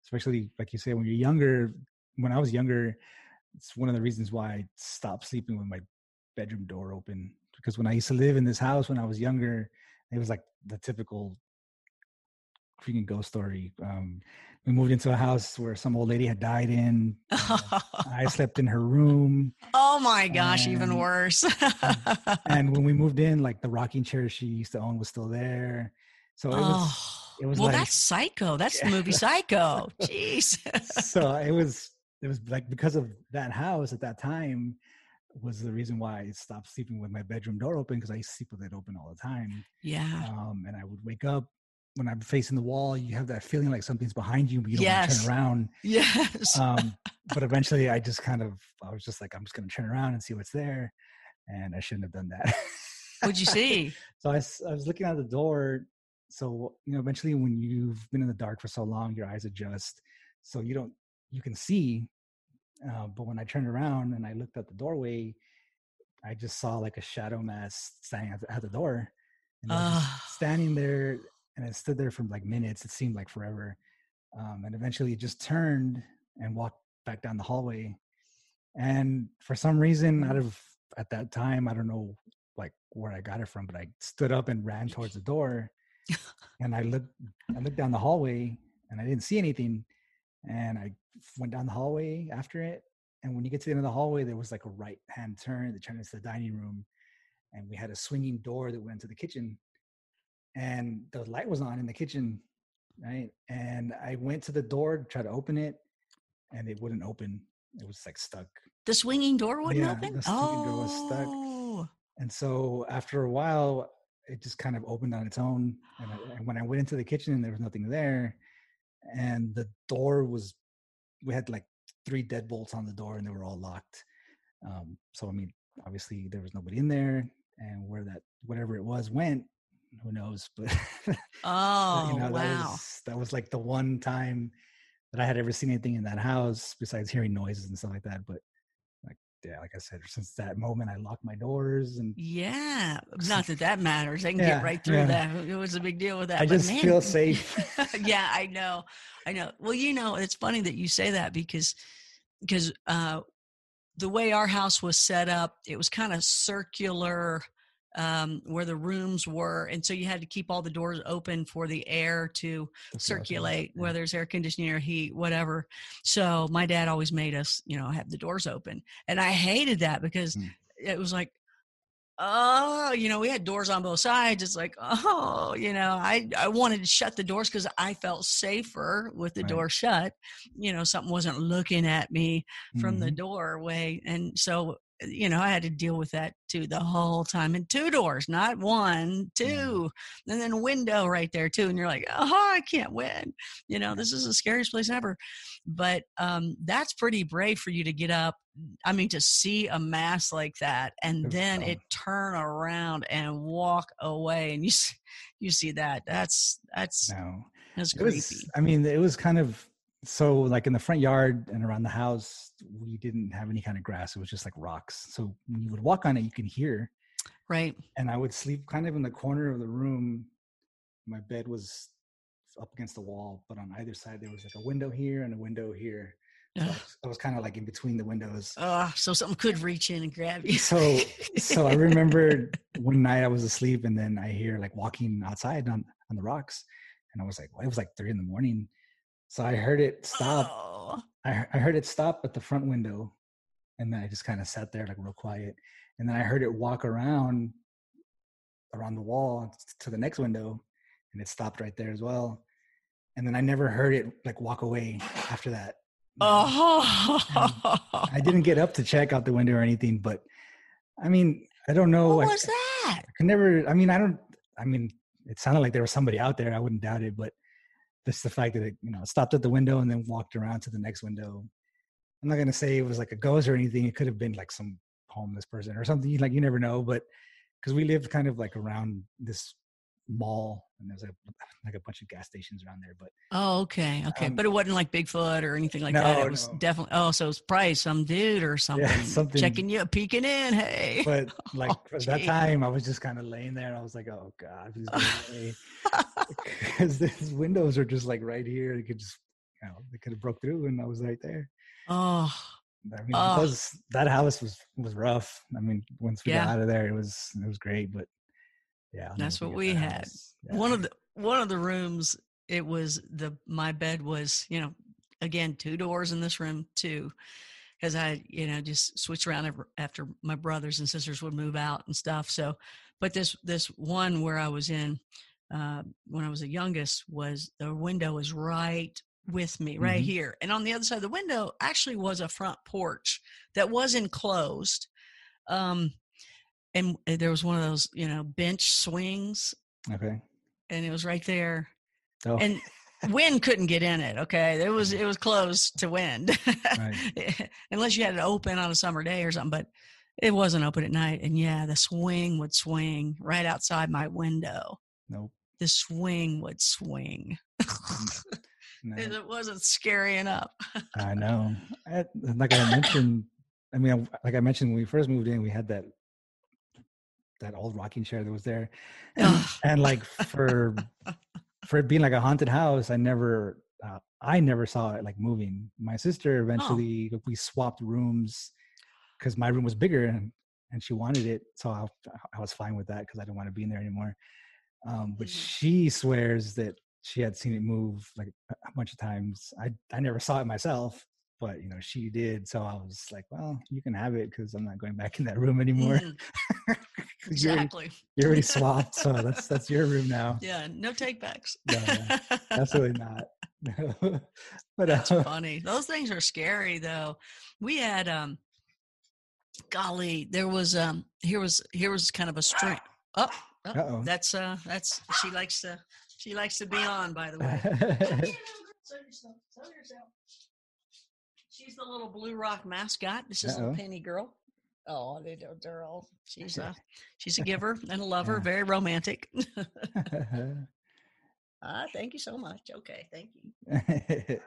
especially like you say when you're younger when i was younger it's one of the reasons why i stopped sleeping with my bedroom door open because when i used to live in this house when i was younger it was like the typical freaking ghost story um we moved into a house where some old lady had died in. Uh, i slept in her room. Oh my gosh even worse. and when we moved in, like the rocking chair she used to own was still there. So it was oh, it was well like- that's psycho. That's the movie psycho. Jeez. So it was it was like because of that house at that time was the reason why I stopped sleeping with my bedroom door open because I used sleep with it open all the time. yeah. Um, and I would wake up when I'm facing the wall. You have that feeling like something's behind you, but you don't want to Yes. turn around. yes Um, but eventually, I just kind of I was just like I'm just gonna turn around and see what's there, and I shouldn't have done that. what'd you see So I, I was looking at the door. So, you know, eventually when you've been in the dark for so long, your eyes adjust. So you don't, you can see. Uh, but when I turned around and I looked at the doorway, I just saw like a shadow mass standing at the, at the door. And it was just Ah. standing there and it stood there for like minutes. It seemed like forever. Um, and eventually it just turned and walked back down the hallway. And for some reason, out of at that time, I don't know like where I got it from, but I stood up and ran towards the door. and I looked I looked down the hallway and I didn't see anything. And I went down the hallway after it. And when you get to the end of the hallway, there was like a right hand turn that turned into the dining room. And we had a swinging door that went to the kitchen. And the light was on in the kitchen. Right. And I went to the door to try to open it and it wouldn't open. It was like stuck. The swinging door wouldn't Yeah, open? the swinging oh. door was stuck. And so after a while, it just kind of opened on its own. And, I, and when I went into the kitchen, there was nothing there. And the door was, we had like three deadbolts on the door and they were all locked. Um, so, I mean, obviously there was nobody in there. And where that, whatever it was, went, who knows? But, Oh, you know, that wow. was, that was like the one time that I had ever seen anything in that house besides hearing noises and stuff like that. But, like, yeah, like I said, since that moment, I locked my doors and Yeah, not that that matters. They can Yeah, get right through yeah. that. It was a big deal with that. I just man, feel safe. yeah, I know, I know. Well, you know, it's funny that you say that because because uh, the way our house was set up, it was kind of circular um, where the rooms were, and so you had to keep all the doors open for the air to The so, circulate, yeah. whether it's air conditioning or heat, whatever. So my dad always made us, you know, have the doors open, and I hated that because Mm. it was like oh, you know, we had doors on both sides. It's like, oh, you know, I, I wanted to shut the doors because I felt safer with the Right. door shut. You know, something wasn't looking at me from the Mhm. doorway. And so, you know, I had to deal with that too the whole time. And two doors, not one, two, and then a window right there too. And you're like, oh, I can't win. You know, this is the scariest place ever. But um, that's pretty brave for you to get up. I mean, to see a mass like that and then it turn around and walk away, and you see, you see that. That's that's No, that's creepy. was. I mean, it was kind of so like in the front yard and around the house, we didn't have any kind of grass. It was just like rocks. So when you would walk on it, you can hear. right. And I would sleep kind of in the corner of the room. My bed was up against the wall, but on either side there was like a window here and a window here. So I was, I was kind of like in between the windows. Oh, so something could reach in and grab you. so so I remember one night I was asleep and then I hear like walking outside on on the rocks, and I was like, well, it was like three in the morning. So I heard it stop. Oh, I, I heard it stop at the front window, and then I just kind of sat there like real quiet, and then I heard it walk around around the wall to the next window, and it stopped right there as well. And then I never heard it like walk away after that. oh. I didn't get up oh. to check out the window or anything, but I mean, I don't know. What I- was that? I could never. I mean, I don't. I mean, it sounded like there was somebody out there. I wouldn't doubt it, but just the fact that it, you know, stopped at the window and then walked around to the next window. I'm not gonna say it was like a ghost or anything. It could have been like some homeless person or something. Like you never know, but because we lived kind of like around this mall and there's a, like a bunch of gas stations around there. But Oh, okay, okay, Um, but it wasn't like Bigfoot or anything like no, that. It was no. definitely. Oh, so it's probably some dude or something, something- checking you, peeking in. Hey, but like Oh, at that time, I was just kind of laying there and I was like, oh god, please go away. because these windows are just like right here. They could just, you know, they could have broke through, and I was right there. oh, I mean, Oh. that house was was rough. I mean, once we Yeah. got out of there, it was it was great, but yeah, I'll That's what we had. Yeah. one of the one of the rooms. It was the my bed was you know again two doors in this room too, because I you know just switched around after my brothers and sisters would move out and stuff. So, but this this one where I was in uh, when I was the youngest was the window was right with me right Mhm. here, and on the other side of the window actually was a front porch that was enclosed. Um, and uh, there was one of those you know bench swings okay. and it was right there Oh, and wind couldn't get in it okay it was it was closed to wind Right. unless you had it open on a summer day or something but it wasn't open at night and yeah the swing would swing right outside my window nope. the swing would swing No, And it wasn't scary enough I know. I, like I mentioned, I mean, like I mentioned, when we first moved in, we had that that old rocking chair that was there, and, and like for for it being like a haunted house, I never uh, I never saw it like moving. My sister eventually oh. we swapped rooms because my room was bigger and, and she wanted it, so I, I was fine with that because I didn't want to be in there anymore. Um, but mm-hmm. she swears that she had seen it move like a bunch of times. I I never saw it myself, but you know she did. So I was like, well, you can have it because I'm not going back in that room anymore. Mm. exactly. You're, you're, already swapped, so that's that's your room now. Yeah, no takebacks. no, absolutely not. but that's uh, funny. Those things are scary, though. We had um, golly, there was um, here was here was kind of a string. Oh, oh that's uh, that's she likes to she likes to be on. By the way. She's the little Blue Rock mascot. This is Uh-oh. a Penny girl. Oh, they're all. She's a she's a giver and a lover. Yeah. Very romantic. ah, thank you so much. Okay, thank you.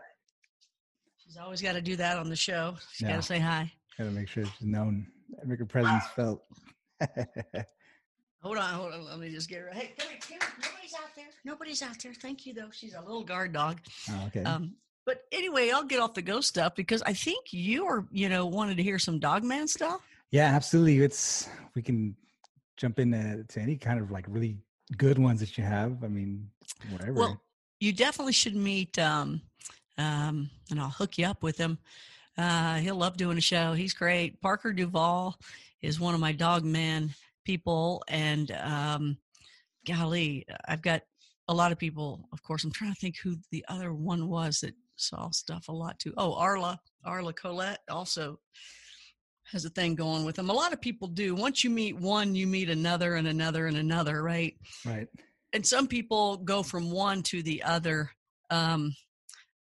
she's always got to do that on the show. She's yeah. got to say hi. Got to make sure she's known, make her presence felt. hold on, hold on. Let me just get her. Hey, come here, come here. Nobody's out there. Nobody's out there. Thank you, though. She's a little guard dog. Oh, okay. Um, but anyway, I'll get off the ghost stuff because I think you are, you know, wanted to hear some Dogman stuff. Yeah, absolutely. It's we can jump into to any kind of like really good ones that you have. I mean, whatever. Well, you definitely should meet, um, um, and I'll hook you up with him. Uh, he'll love doing a show. He's great. Parker Duvall is one of my dog man people, and um, golly, I've got a lot of people. Of course, I'm trying to think who the other one was that saw stuff a lot too. Oh, Arla, Arla Colette also has a thing going with them. A lot of people do. Once you meet one, you meet another and another and another, right? Right. And some people go from one to the other. Um,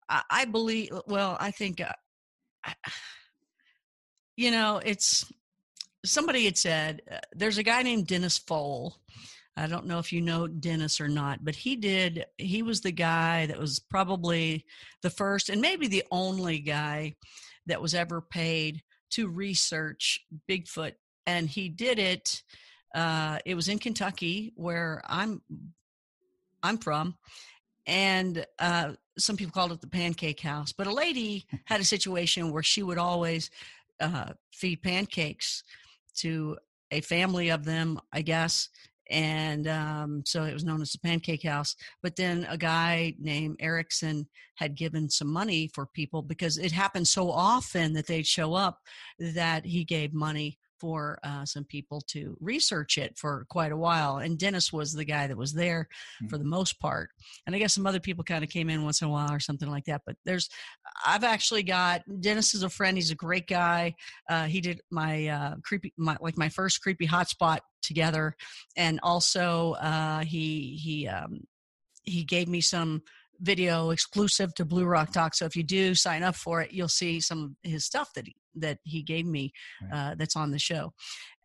I, I believe. Well, I think. Uh, I, you know, it's somebody had said uh, there's a guy named Dennis Pfohl I don't know if you know Dennis or not, but he did, he was the guy that was probably the first and maybe the only guy that was ever paid to research Bigfoot. And he did it, uh, it was in Kentucky where I'm, I'm from. And uh, some people called it the pancake house, but a lady had a situation where she would always uh, feed pancakes to a family of them, I guess, and um, so it was known as the Pancake House. But then a guy named Erickson had given some money for people because it happened so often that they'd show up that he gave money for uh, some people to research it for quite a while. And Dennis was the guy that was there mm-hmm. for the most part. And I guess some other people kind of came in once in a while or something like that. But there's, I've actually got Dennis is a friend. He's a great guy. Uh, he did my uh, creepy, my, like my first creepy hotspot together, and also uh, he he um, he gave me some video exclusive to Blue Rock Talk. So if you do sign up for it, you'll see some of his stuff that he, that he gave me uh, that's on the show,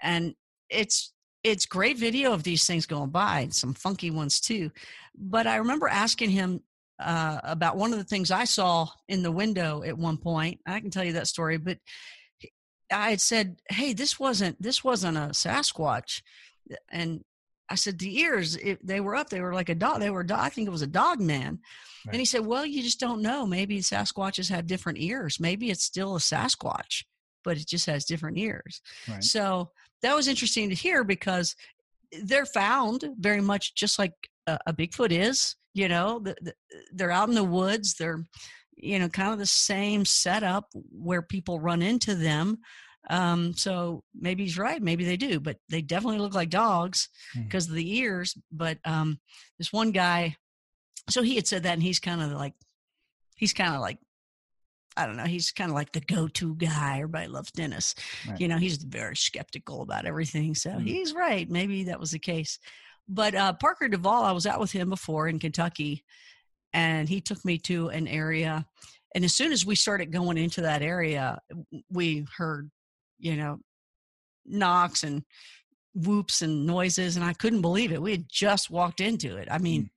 and it's it's great video of these things going by, some funky ones too. But I remember asking him uh, about one of the things I saw in the window at one point. I can tell you that story, but I had said, "Hey, this wasn't this wasn't a Sasquatch," and I said the ears it, they were up. They were like a dog. They were. I think it was a dog man. Right. And he said, "Well, you just don't know. Maybe Sasquatches have different ears. Maybe it's still a Sasquatch, but it just has different ears." Right. So that was interesting to hear because they're found very much just like a, a Bigfoot is. You know, the, the, they're out in the woods. They're you know kind of the same setup where people run into them um, so maybe he's right. Maybe they do, but they definitely look like dogs because mm. of the ears. But um, this one guy, so he had said that, and he's kind of like, he's kind of like, I don't know, he's kind of like the go-to guy. Everybody loves Dennis. Right. You know, he's very skeptical about everything. So mm. he's right. Maybe that was the case. But uh, Parker Duvall, I was out with him before in Kentucky, and he took me to an area. And as soon as we started going into that area, we heard you know, knocks and whoops and noises, and I couldn't believe it. We had just walked into it. I mean, mm.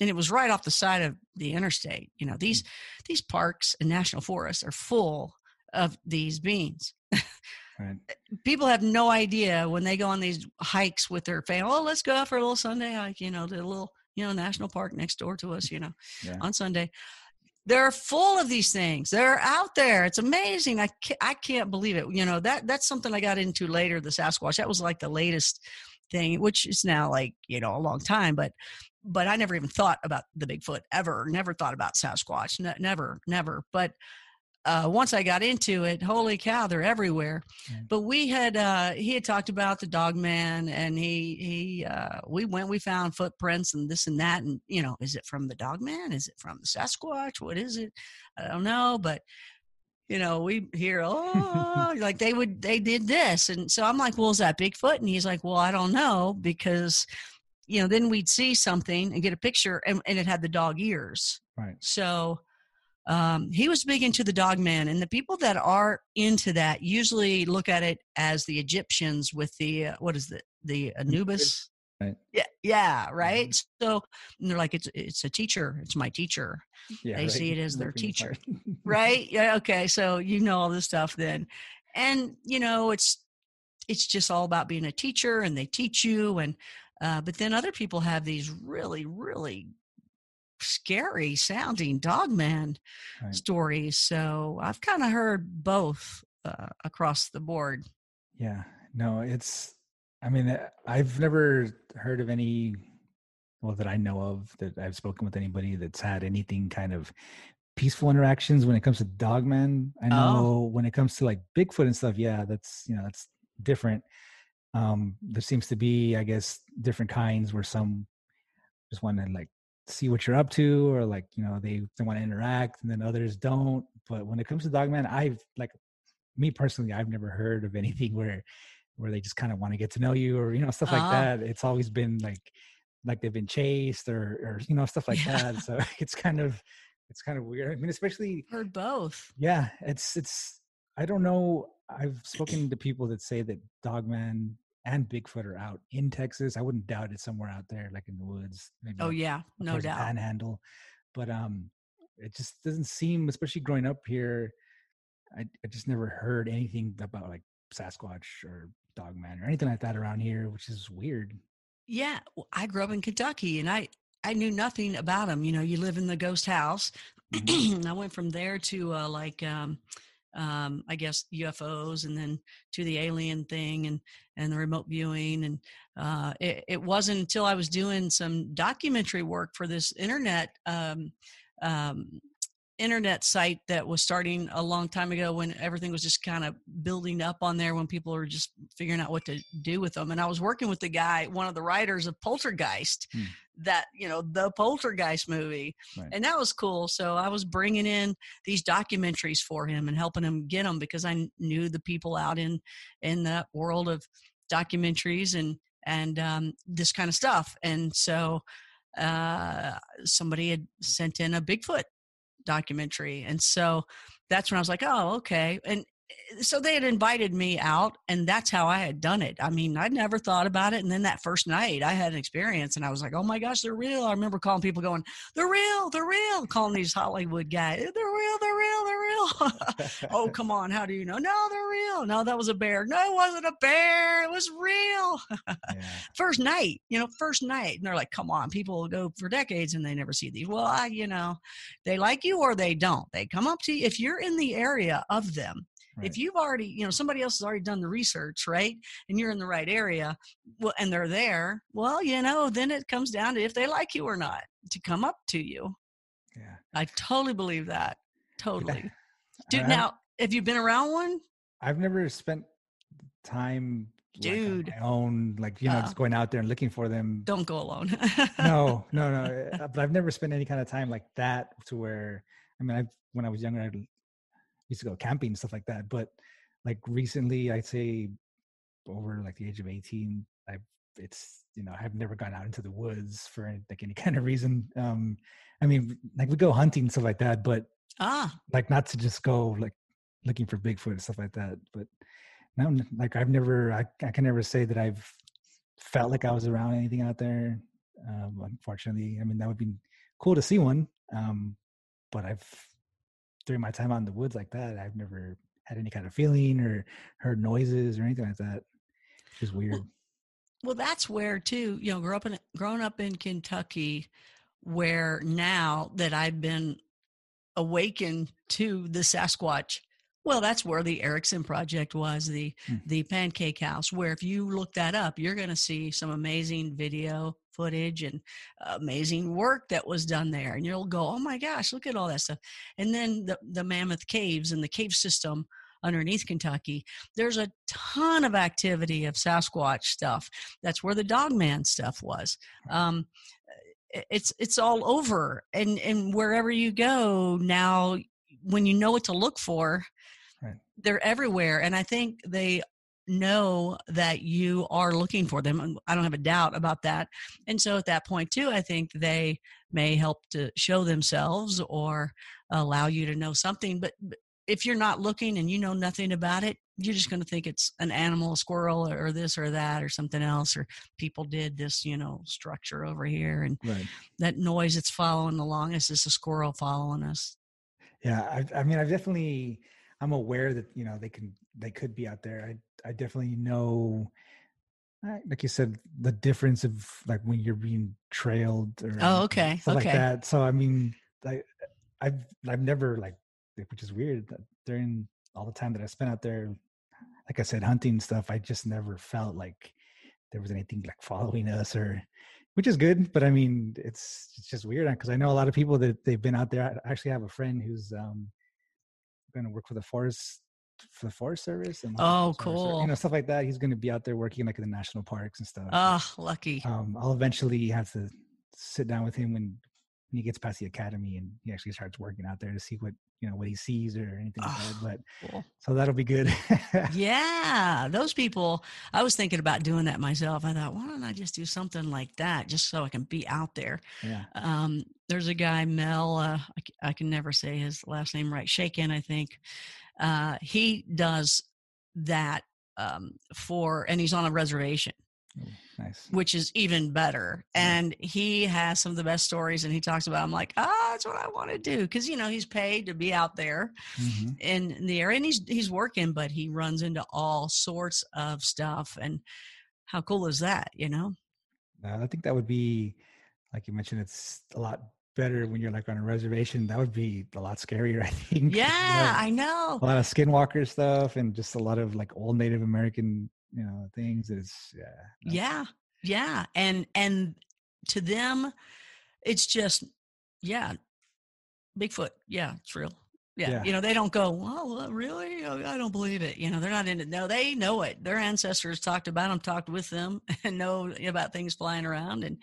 and it was right off the side of the interstate. You know, these mm. these parks and national forests are full of these beings. Right. People have no idea when they go on these hikes with their family. Oh, let's go out for a little Sunday hike. You know, the little you know national park next door to us. You know, yeah. on Sunday they're full of these things. They're out there. It's amazing. I can't, I can't believe it. You know that that's something I got into later. The Sasquatch. That was like the latest thing, which is now like you know a long time. But but I never even thought about the Bigfoot ever. Never thought about Sasquatch. Ne- never, never. But uh, once I got into it, holy cow, they're everywhere. Mm. But we had uh, he had talked about the dog man, and he he uh, we went, we found footprints and this and that, and you know, is it from the dog man? Is it from the Sasquatch? What is it? I don't know, but you know, we hear oh, like they would they did this, and so I'm like, well, is that Bigfoot? And he's like, well, I don't know because you know, then we'd see something and get a picture, and, and it had the dog ears. Right. So um, he was big into the dog man and the people that are into that usually look at it as the egyptians with the uh, what is the the anubis? Right. yeah yeah right? Mm-hmm. so they're like it's it's a teacher. It's my teacher. Yeah, they right. see it as their teacher. right? Yeah okay so you know all this stuff then. And you know it's it's just all about being a teacher and they teach you and uh, but then other people have these really really scary sounding dogman right. stories. So I've kind of heard both uh, across the board. Yeah, no, it's, I mean, uh, I've never heard of any, well, that I know of that I've spoken with anybody that's had anything kind of peaceful interactions when it comes to dogman. I know oh. when it comes to like Bigfoot and stuff, yeah, that's, you know, that's different. Um, there seems to be, I guess, different kinds where some just want to like see what you're up to or like you know they, they want to interact and then others don't but when it comes to dogman i've like me personally i've never heard of anything where where they just kind of want to get to know you or you know stuff like uh, that. It's always been like like they've been chased or or you know stuff like yeah. that so it's kind of it's kind of weird. I mean especially heard both. Yeah it's it's i don't know. I've spoken to people that say that dogman and Bigfoot are out in Texas. I wouldn't doubt it's somewhere out there, like in the woods. Maybe oh yeah, no doubt. Panhandle, but um, it just doesn't seem, especially growing up here. I I just never heard anything about like Sasquatch or Dogman or anything like that around here, which is weird. Yeah, I grew up in Kentucky, and I I knew nothing about them. You know, you live in the ghost house. Mm-hmm. I went from there to uh, like um, um, I guess UFOs and then to the alien thing and and the remote viewing and uh, it, it, wasn't until I was doing some documentary work for this internet um, um, internet site that was starting a long time ago when everything was just kind of building up on there when people were just figuring out what to do with them and i was working with the guy one of the writers of poltergeist hmm. that you know the poltergeist movie right. and that was cool so i was bringing in these documentaries for him and helping him get them because i knew the people out in in that world of documentaries and and um, this kind of stuff and so uh, somebody had sent in a bigfoot documentary. And so that's when I was like, oh, okay. And Eh, so they had invited me out and that's how i had done it. I mean i'd never thought about it and then that first night i had an experience and i was like oh my gosh they're real. I remember calling people going they're real they're real calling these hollywood guys they're real they're real they're real. Oh come on how do you know? No they're real. No that was a bear. No it wasn't a bear it was real. Yeah. first night you know first night and they're like come on people go for decades and they never see these. Well i you know they like you or they don't. They come up to you if you're in the area of them Right. If you've already, you know, somebody else has already done the research, right? And you're in the right area, well, and they're there, well, you know, then it comes down to if they like you or not to come up to you. Yeah. I totally believe that. Totally. Dude, now, have you been around one? I've never spent time dude like, on my own like you know uh, just going out there and looking for them don't go alone no no no eh, but i've never spent any kind of time like that to where i mean i when i was younger i used to go camping and stuff like that. But like recently, I'd say over like the age of 18, I've it's you know I've never gone out into the woods for like any kind of reason. Um, I mean, like we go hunting and stuff like that, but ah, like not to just go like looking for Bigfoot and stuff like that. But no, like I've never, I, I can never say that I've felt like I was around anything out there. Um, unfortunately, I mean that would be cool to see one, um, but I've during my time out in the woods like that, I've never had any kind of feeling or heard noises or anything like that. It's just weird. Well, well that's where too, you know, grow up in growing up in Kentucky, where now that I've been awakened to the Sasquatch? Well, that's where the Erickson project was, the Hmm. the pancake house, where if you look that up, you're going to see some amazing video footage and amazing work that was done there. And you'll go, oh my gosh, look at all that stuff. And then the, the Mammoth Caves and the cave system underneath Kentucky, there's a ton of activity of Sasquatch stuff. That's where the Dogman stuff was. Um, it's it's all over, and and wherever you go now, when you know what to look for, Right. they're everywhere. And I think they know that you are looking for them. I don't have a doubt about that. And so at that point too, I think they may help to show themselves or allow you to know something. But if you're not looking and you know nothing about it, you're just going to think it's an animal, a squirrel, or this or that, or something else, or people did this, you know, structure over here, and Right. that noise that's following along us is a squirrel following us. Yeah. I, I mean, I've definitely, I'm aware that, you know, they can, they could be out there. I, I definitely know, like you said, the difference of like when you're being trailed or Oh, okay, stuff like that. So, I mean, I, I've, I've never like, which is weird that during all the time that I spent out there, like I said, hunting stuff, I just never felt like there was anything like following us or, which is good. But I mean, it's it's just weird because I know a lot of people that they've been out there. I actually have a friend who's um going to work for the forest for the forest service and Oh, Service cool. you know stuff like that. He's going to be out there working like in the national parks and stuff. Oh, lucky. um, I'll eventually have to sit down with him when he gets past the academy and he actually starts working out there to see what you know what he sees or anything like that. Oh, But Cool. so that'll be good. Yeah, those people. I was thinking about doing that myself. I thought, why don't I just do something like that, just so I can be out there? yeah. Um, there's a guy, Mel. Uh, I, I can never say his last name right. Shaken, I think. Uh, he does that um, for, and he's on a reservation. Ooh, nice. which is even better. Yeah. And he has some of the best stories, and he talks about. I'm like, ah, that's what I want to do because you know he's paid to be out there hmm in, in the area, and he's he's working, but he runs into all sorts of stuff. And how cool is that? You know? Uh, I think that would be, like you mentioned, it's a lot better when you're like on a reservation. That would be a lot scarier, I think. 'cause you Yeah, I know. a lot of skinwalker stuff and just a lot of like old Native American, you know, things. is yeah. no, Yeah, yeah, and and to them, it's just yeah, Bigfoot. Yeah, it's real. Yeah, Yeah. you know they don't go. Well, uh, really? Oh, I don't believe it. You know they're not in it. No, they know it. Their ancestors talked about them, talked with them, and know about things flying around. And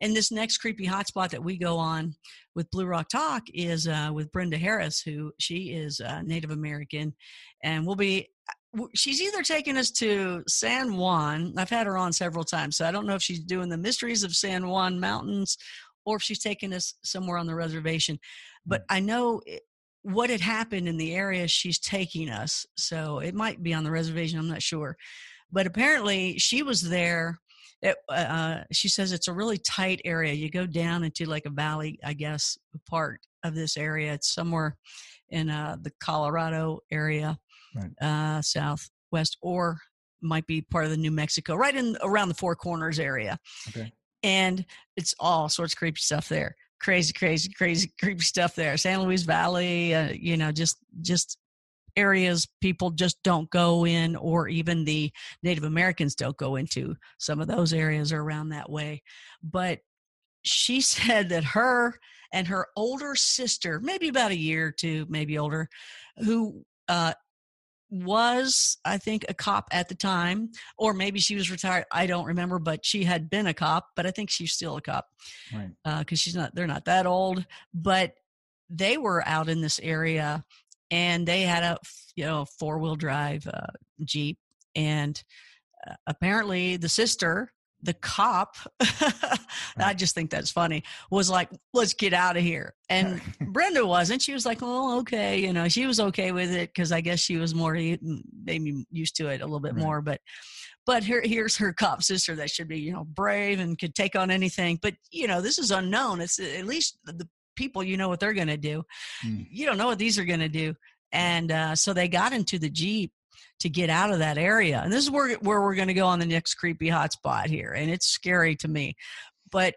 and this next creepy hotspot that we go on with Blue Rock Talk is uh, with Brenda Harris, who she is uh, Native American, and we'll be she's either taking us to San Juan. I've had her on several times, so I don't know if she's doing the mysteries of San Juan Mountains or if she's taking us somewhere on the reservation. But I know it, what had happened in the area she's taking us, so it might be on the reservation. I'm not sure, but apparently she was there. It, uh, she says it's a really tight area. You go down into like a valley, I guess, part of this area. It's somewhere in uh, the Colorado area Right. uh, southwest, or might be part of the New Mexico, right in around the Four Corners area. Okay. And it's all sorts of creepy stuff there. Crazy, crazy, crazy, creepy stuff there. San Luis Valley, uh, you know, just just areas people just don't go in, or even the Native Americans don't go into. Some of those areas are around that way, but she said that her and her older sister, maybe about a year or two, maybe older, who uh, was, I think, a cop at the time, or maybe she was retired. I don't remember, but she had been a cop, but I think she's still a cop Right. because she's not, they're not that old. But they were out in this area and they had a, you know, four wheel drive uh, Jeep. And uh, apparently the sister, the cop, I just think that's funny, was like, let's get out of here. And Brenda wasn't. She was like, "Oh, okay," you know. She was okay with it because I guess she was more maybe used to it a little bit Right. more. But, but here, here's her cop sister that should be, you know, brave and could take on anything. But you know, this is unknown. It's at least the people you know what they're going to do. Mm. You don't know what these are going to do. And uh, so they got into the jeep to get out of that area. And this is where where we're going to go on the next creepy hotspot here, and it's scary to me. But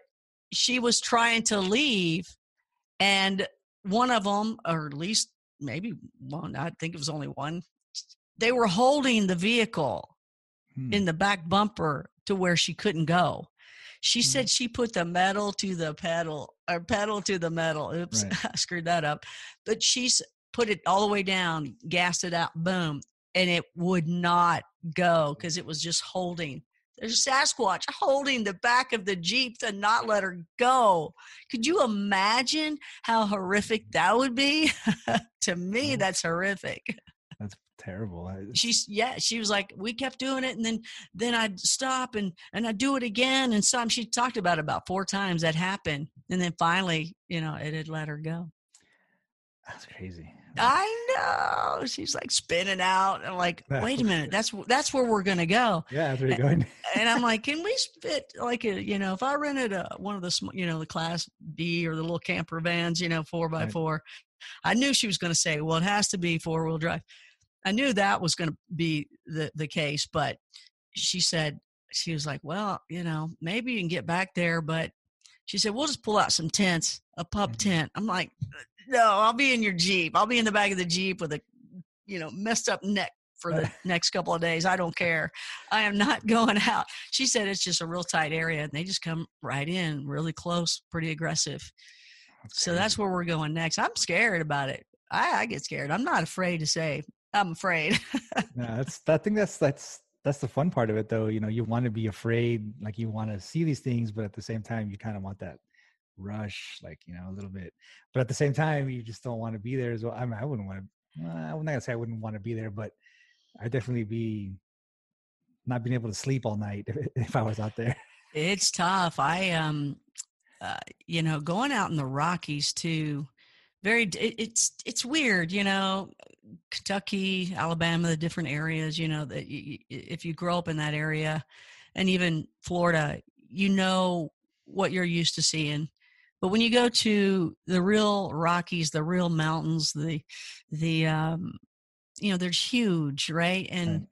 she was trying to leave and one of them, or at least maybe one, I think it was only one, they were holding the vehicle Hmm. in the back bumper to where she couldn't go. She Hmm. said she put the metal to the pedal or pedal to the metal. Oops, Right. I screwed that up. But she's put it all the way down, gassed it out, boom, and it would not go because it was just holding. There's a Sasquatch holding the back of the Jeep to not let her go. Could you imagine how horrific that would be? to me, that's horrific That's terrible. She's yeah she was like we kept doing it and then then i'd stop and and i'd do it again and some she talked about it about four times that happened and then finally you know it had let her go That's crazy. I know she's like spinning out and like wait a minute that's that's where we're gonna go Yeah, that's where you're going. and i'm like can we fit like a you know if i rented a one of the you know the class b or the little camper vans you know four by Right. four i knew she was to say well it has to be four wheel drive i knew that was to be the the case but she said she was like well you know maybe you can get back there but she said we'll just pull out some tents a pup Mhm. tent i'm like no i'll be in your jeep. I'll be in the back of the jeep with a you know messed up neck for the next couple of days. I don't care. I am not going out. She said it's just a real tight area and they just come right in really close pretty aggressive. So that's where we're going next. I'm scared about it. I, I get scared. I'm not afraid to say i'm afraid. No, that's I think that's that's that's the fun part of it though. You know, you want to be afraid, like you want to see these things, but at the same time you kind of want that rush, like, you know, a little bit. But at the same time, you just don't want to be there as well. I mean, I wouldn't want to I'm not gonna say I wouldn't want to be there, but I'd definitely be not being able to sleep all night if, if I was out there. It's tough. I um, uh, you know, going out in the Rockies too. Very, it, it's it's weird, you know. Kentucky, Alabama, the different areas. You know that y- y- if you grow up in that area, and even Florida, you know what you're used to seeing. But when you go to the real Rockies, the real mountains, the the um, you know, they're huge, right? And Right.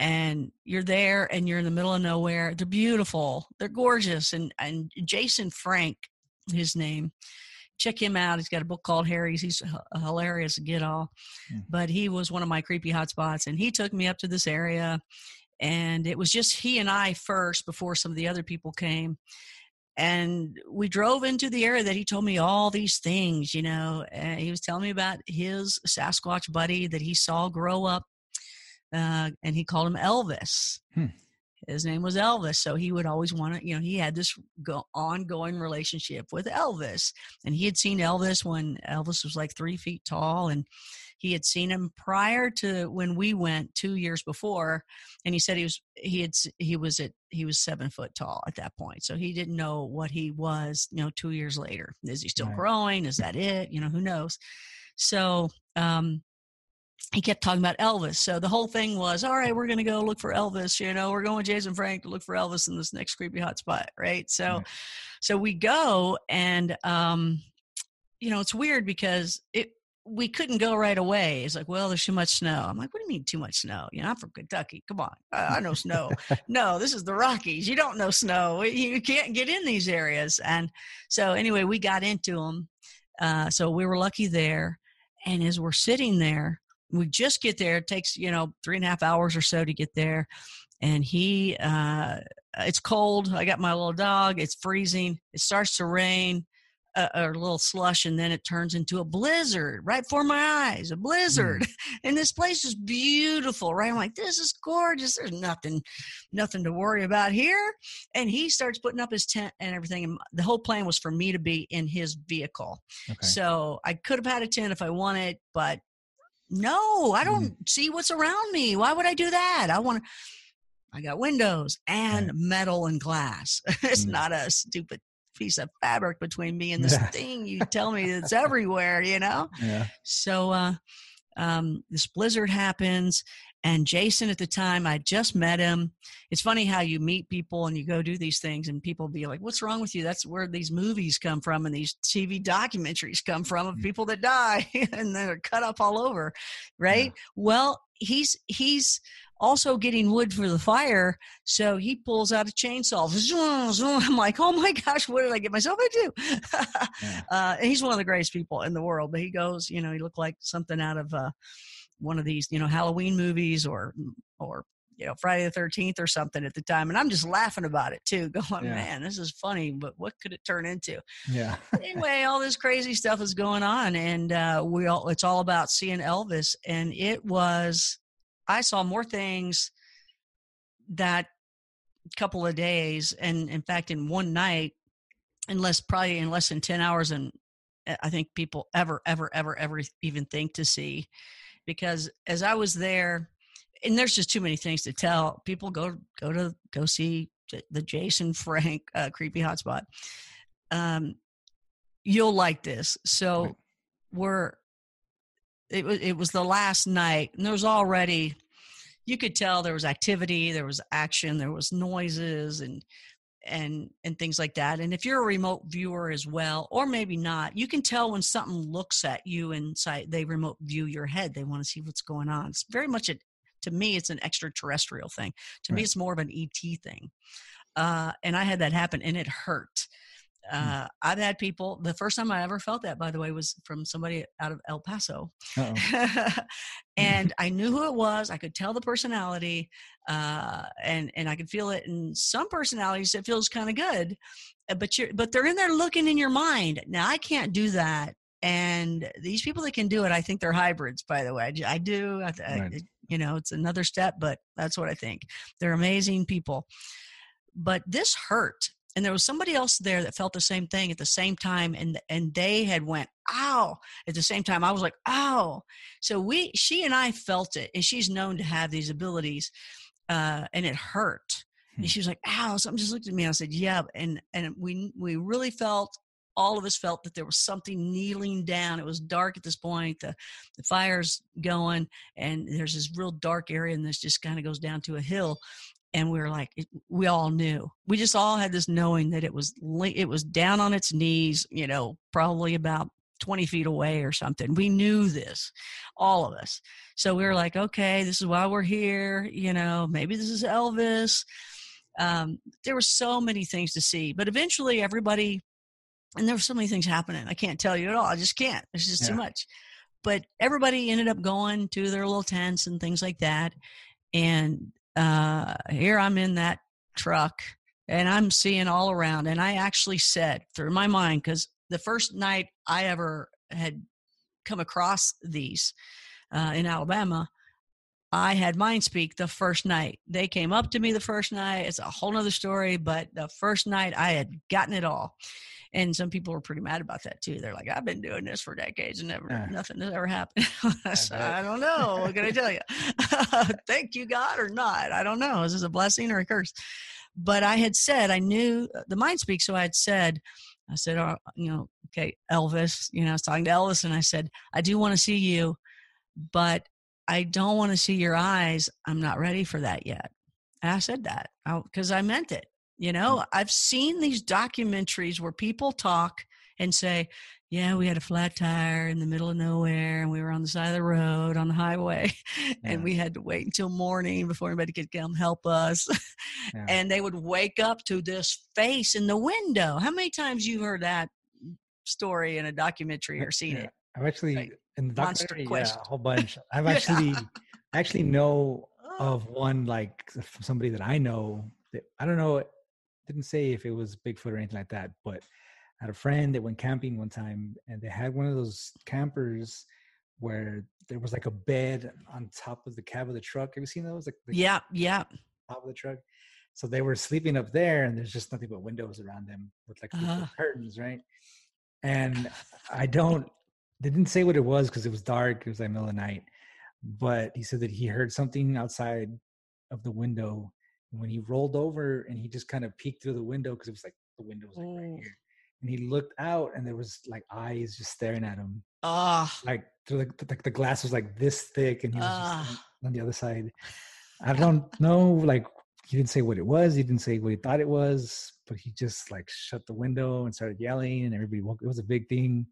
and you're there and you're in the middle of nowhere. They're beautiful. They're gorgeous. And and Jason Frank, his name. Check him out. He's got a book called Harry's. He's h- hilarious get all. Mm. But he was one of my creepy hotspots, and he took me up to this area, and it was just he and I first before some of the other people came. And we drove into the area that he told me all these things, you know. And he was telling me about his Sasquatch buddy that he saw grow up uh, and he called him Elvis. Hmm. His name was Elvis, so he would always want to, you know, he had this go- ongoing relationship with Elvis, and he had seen Elvis when Elvis was like three feet tall, and he had seen him prior to when we went two years before, and he said he was he had he was at he was seven foot tall at that point, so he didn't know what he was, you know, two years later. Is he still Right. growing? Is that it? You know, who knows? So um, he kept talking about Elvis. So the whole thing was, all right, we're going to go look for Elvis. You know, we're going with Jason Frank to look for Elvis in this next creepy hot spot, right? So, Right. so we go, and um, you know, it's weird because it we couldn't go right away. It's like, well, there's too much snow. I'm like, what do you mean too much snow? You know, I'm from Kentucky. Come on, I, I know snow. no, this is the Rockies. You don't know snow. You can't get in these areas. And so anyway, we got into them. Uh, so we were lucky there. And as we're sitting there, we just get there. It takes, you know, three and a half hours or so to get there. And he, uh, it's cold. I got my little dog. It's freezing. It starts to rain, uh, a little slush, and then it turns into a blizzard right before my eyes. A blizzard, and this place is beautiful, right? I'm like, this is gorgeous. There's nothing, nothing to worry about here. And he starts putting up his tent and everything. And the whole plan was for me to be in his vehicle. Okay. So I could have had a tent if I wanted, but no, I don't see what's around me. Why would I do that? I want to. I got windows and Right. metal and glass. it's Mm. not a stupid piece of fabric between me and this Yeah. thing you tell me it's everywhere, you know? yeah. So uh, um, this blizzard happens, and Jason at the time, I just met him. It's funny how you meet people and you go do these things, and people be like, "What's wrong with you?" That's where these movies come from, and these TV documentaries come from of Mm. people that die and they're cut up all over, right? Well, he's he's also getting wood for the fire. So he pulls out a chainsaw. I'm like, oh my gosh, what did I get myself into? yeah. uh, he's one of the greatest people in the world. But he goes, you know, he looked like something out of uh, one of these, you know, Halloween movies or or you know Friday the Thirteenth or something at the time, and I'm just laughing about it too, going, yeah. man, this is funny, but what could it turn into? Yeah. anyway, all this crazy stuff is going on, and uh, we all it's all about seeing Elvis, and it was I saw more things that couple of days, and in fact, in one night, in less probably in less than ten hours, and eh, I think people ever, ever, ever, ever even think to see, because as I was there and there's just too many things to tell. People go go to go see the Jason Frank uh, creepy hotspot. Um, you'll like this. So right. we're it was it was the last night, and there was already you could tell there was activity, there was action, there was noises, and and and things like that. And if you're a remote viewer as well or maybe not you can tell when something looks at you inside they remote view your head. They want to see what's going on. It's very much an to me it's an extraterrestrial thing. To right. me it's more of an et thing. Uh, and i had that happen and it hurt. Uh, I've had people. The first time I ever felt that, by the way, was from somebody out of El Paso, and I knew who it was. I could tell the personality, uh, and and I could feel it. In some personalities, it feels kind of good, uh, but you're but they're in there looking in your mind. Now I can't do that, and these people that can do it, I think they're hybrids. By the way, I do. I, right. I, you know it's another step but that's what i think they're amazing people but this hurt and there was somebody else there that felt the same thing at the same time and and they had went ow at the same time i was like ow so we she and i felt it and she's known to have these abilities uh, and it hurt and hmm. she was like ow something just looked at me and i said yeah and and we we really felt all of us felt that there was something kneeling down. It was dark at this point. The, the fire's going, and there's this real dark area, and this just kind of goes down to a hill. And we were like, we all knew. We just all had this knowing that it was it was down on its knees, you know, probably about 20 feet away or something. We knew this, all of us. So we were like, okay, this is why we're here. You know, maybe this is Elvis. Um, there were so many things to see, but eventually everybody and there were so many things happening. I can't tell you at all. I just can't. It's just yeah. too much. But everybody ended up going to their little tents and things like that. And uh, here I'm in that truck and I'm seeing all around. And I actually said through my mind, because the first night I ever had come across these uh, in Alabama, I had mind speak the first night. They came up to me the first night. It's a whole nother story, but the first night I had gotten it all and some people were pretty mad about that too. They're like, "I've been doing this for decades and never uh, nothing has ever happened." I, I don't know. What can I tell you? Thank you, God, or not? I don't know. Is this a blessing or a curse? But I had said I knew uh, the mind speaks, so I had said, I said, oh, you know, okay, Elvis. You know, I was talking to Elvis, and I said, I do want to see you, but I don't want to see your eyes. I'm not ready for that yet. And I said that because I meant it. You know, mm. I've seen these documentaries where people talk and say, yeah, we had a flat tire in the middle of nowhere and we were on the side of the road on the highway and we had to wait until morning before anybody could come help us. Yeah. and they would wake up to this face in the window. How many times you heard that story in a documentary or seen yeah. it? I've actually like, in the documentary, yeah, a whole bunch. I've actually actually know oh. of one like somebody that I know that I don't know didn't say if it was Bigfoot or anything like that, but I had a friend that went camping one time and they had one of those campers where there was like a bed on top of the cab of the truck. Have you seen those? Like yeah, yeah. Top of the truck. So they were sleeping up there and there's just nothing but windows around them with like uh. curtains, right? And I don't they didn't say what it was because it was dark, it was like middle of the night. But he said that he heard something outside of the window when he rolled over and he just kind of peeked through the window because it was like the window was like right mm. here. And he looked out and there was like eyes just staring at him. Ah like through the, the, the, glass was like this thick and he was just on the other side. I don't know like he didn't say what it was he didn't say what he thought it was but he just like shut the window and started yelling and everybody woke it was a big thing.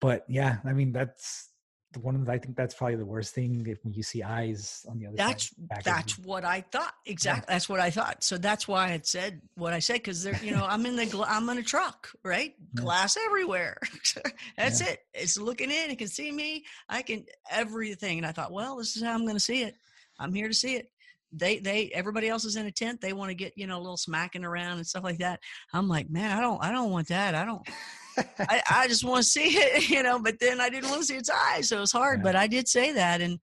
But yeah i mean that's one of the, I think that's probably the worst thing if you see eyes on the other that's, side. That's what I thought. Exactly. Yeah. That's what I thought. So that's why I said what I said because there, you know, I'm in the gla- I'm in a truck, right? Yeah. Glass everywhere. that's yeah. it. It's looking in. It can see me. I can everything. And I thought, well, this is how I'm going to see it. I'm here to see it they they everybody else is in a tent they want to get you know a little smacking around and stuff like that i'm like man i don't i don't want that i don't I, I just want to see it, you know, but then I didn't want to see its eyes. So it was hard, yeah. but I did say that. And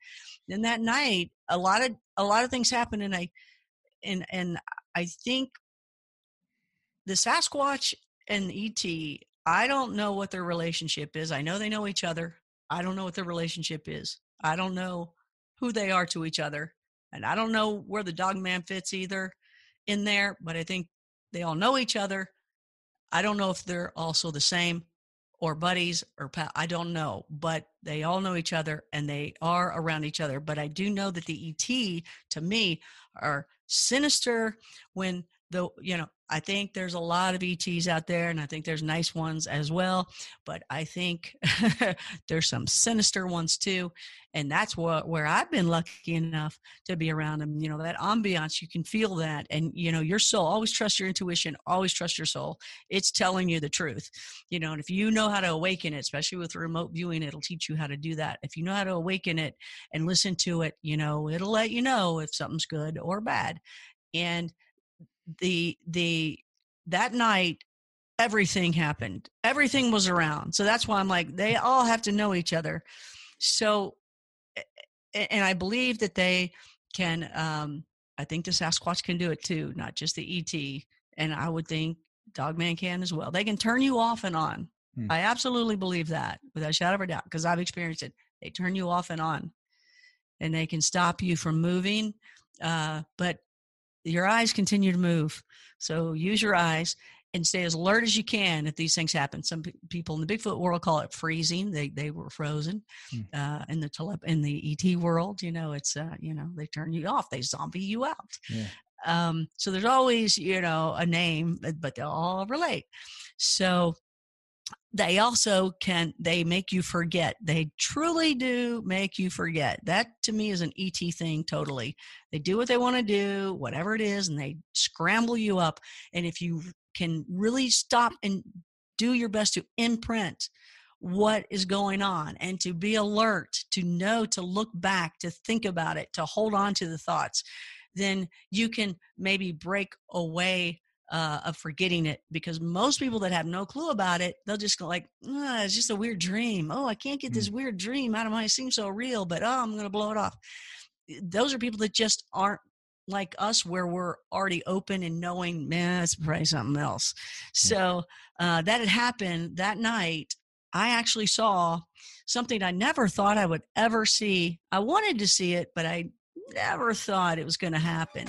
then that night, a lot of, a lot of things happened. And I, and, and I think the Sasquatch and ET, I don't know what their relationship is. I know they know each other. I don't know what their relationship is. I don't know who they are to each other. And I don't know where the dog man fits either in there, but I think they all know each other. I don't know if they're also the same or buddies or. I don't know, but they all know each other and they are around each other. But I do know that the ET to me are sinister when the you know I think there's a lot of ETs out there, and I think there's nice ones as well. But I think there's some sinister ones too, and that's what where I've been lucky enough to be around them. You know that ambiance, you can feel that, and you know your soul. Always trust your intuition. Always trust your soul. It's telling you the truth. You know, and if you know how to awaken it, especially with remote viewing, it'll teach you how to do that. If you know how to awaken it and listen to it, you know, it'll let you know if something's good or bad, and the the that night everything happened. Everything was around. So that's why i'm like they all have to know each other. So and i believe that they can um i think the sasquatch can do it too not just the et and i would think dogman can as well. They can turn you off and on. Hmm. i absolutely believe that without a shadow of a doubt because i've experienced it. They turn you off and on and they can stop you from moving uh, but your eyes continue to move. So use your eyes and stay as alert as you can if these things happen. Some p- people in the Bigfoot world call it freezing. They they were frozen. Hmm. Uh, in the tele- in the ET world, you know, it's uh, you know they turn you off. They zombie you out. Yeah. Um, so there's always you know a name, but they all relate. So they also can they make you forget they truly do make you forget. That to me is an et thing totally. They do what they want to do whatever it is and they scramble you up and if you can really stop and do your best to imprint what is going on and to be alert to know to look back to think about it to hold on to the thoughts then you can maybe break away uh, of forgetting it because most people that have no clue about it they'll just go like oh, it's just a weird dream. Oh i can't get this mm. weird dream out of my it seems so real but oh i'm gonna blow it off. Those are people that just aren't like us where we're already open and knowing man it's probably something else. So uh, that had happened that night i actually saw something i never thought i would ever see. I wanted to see it but i never thought it was going to happen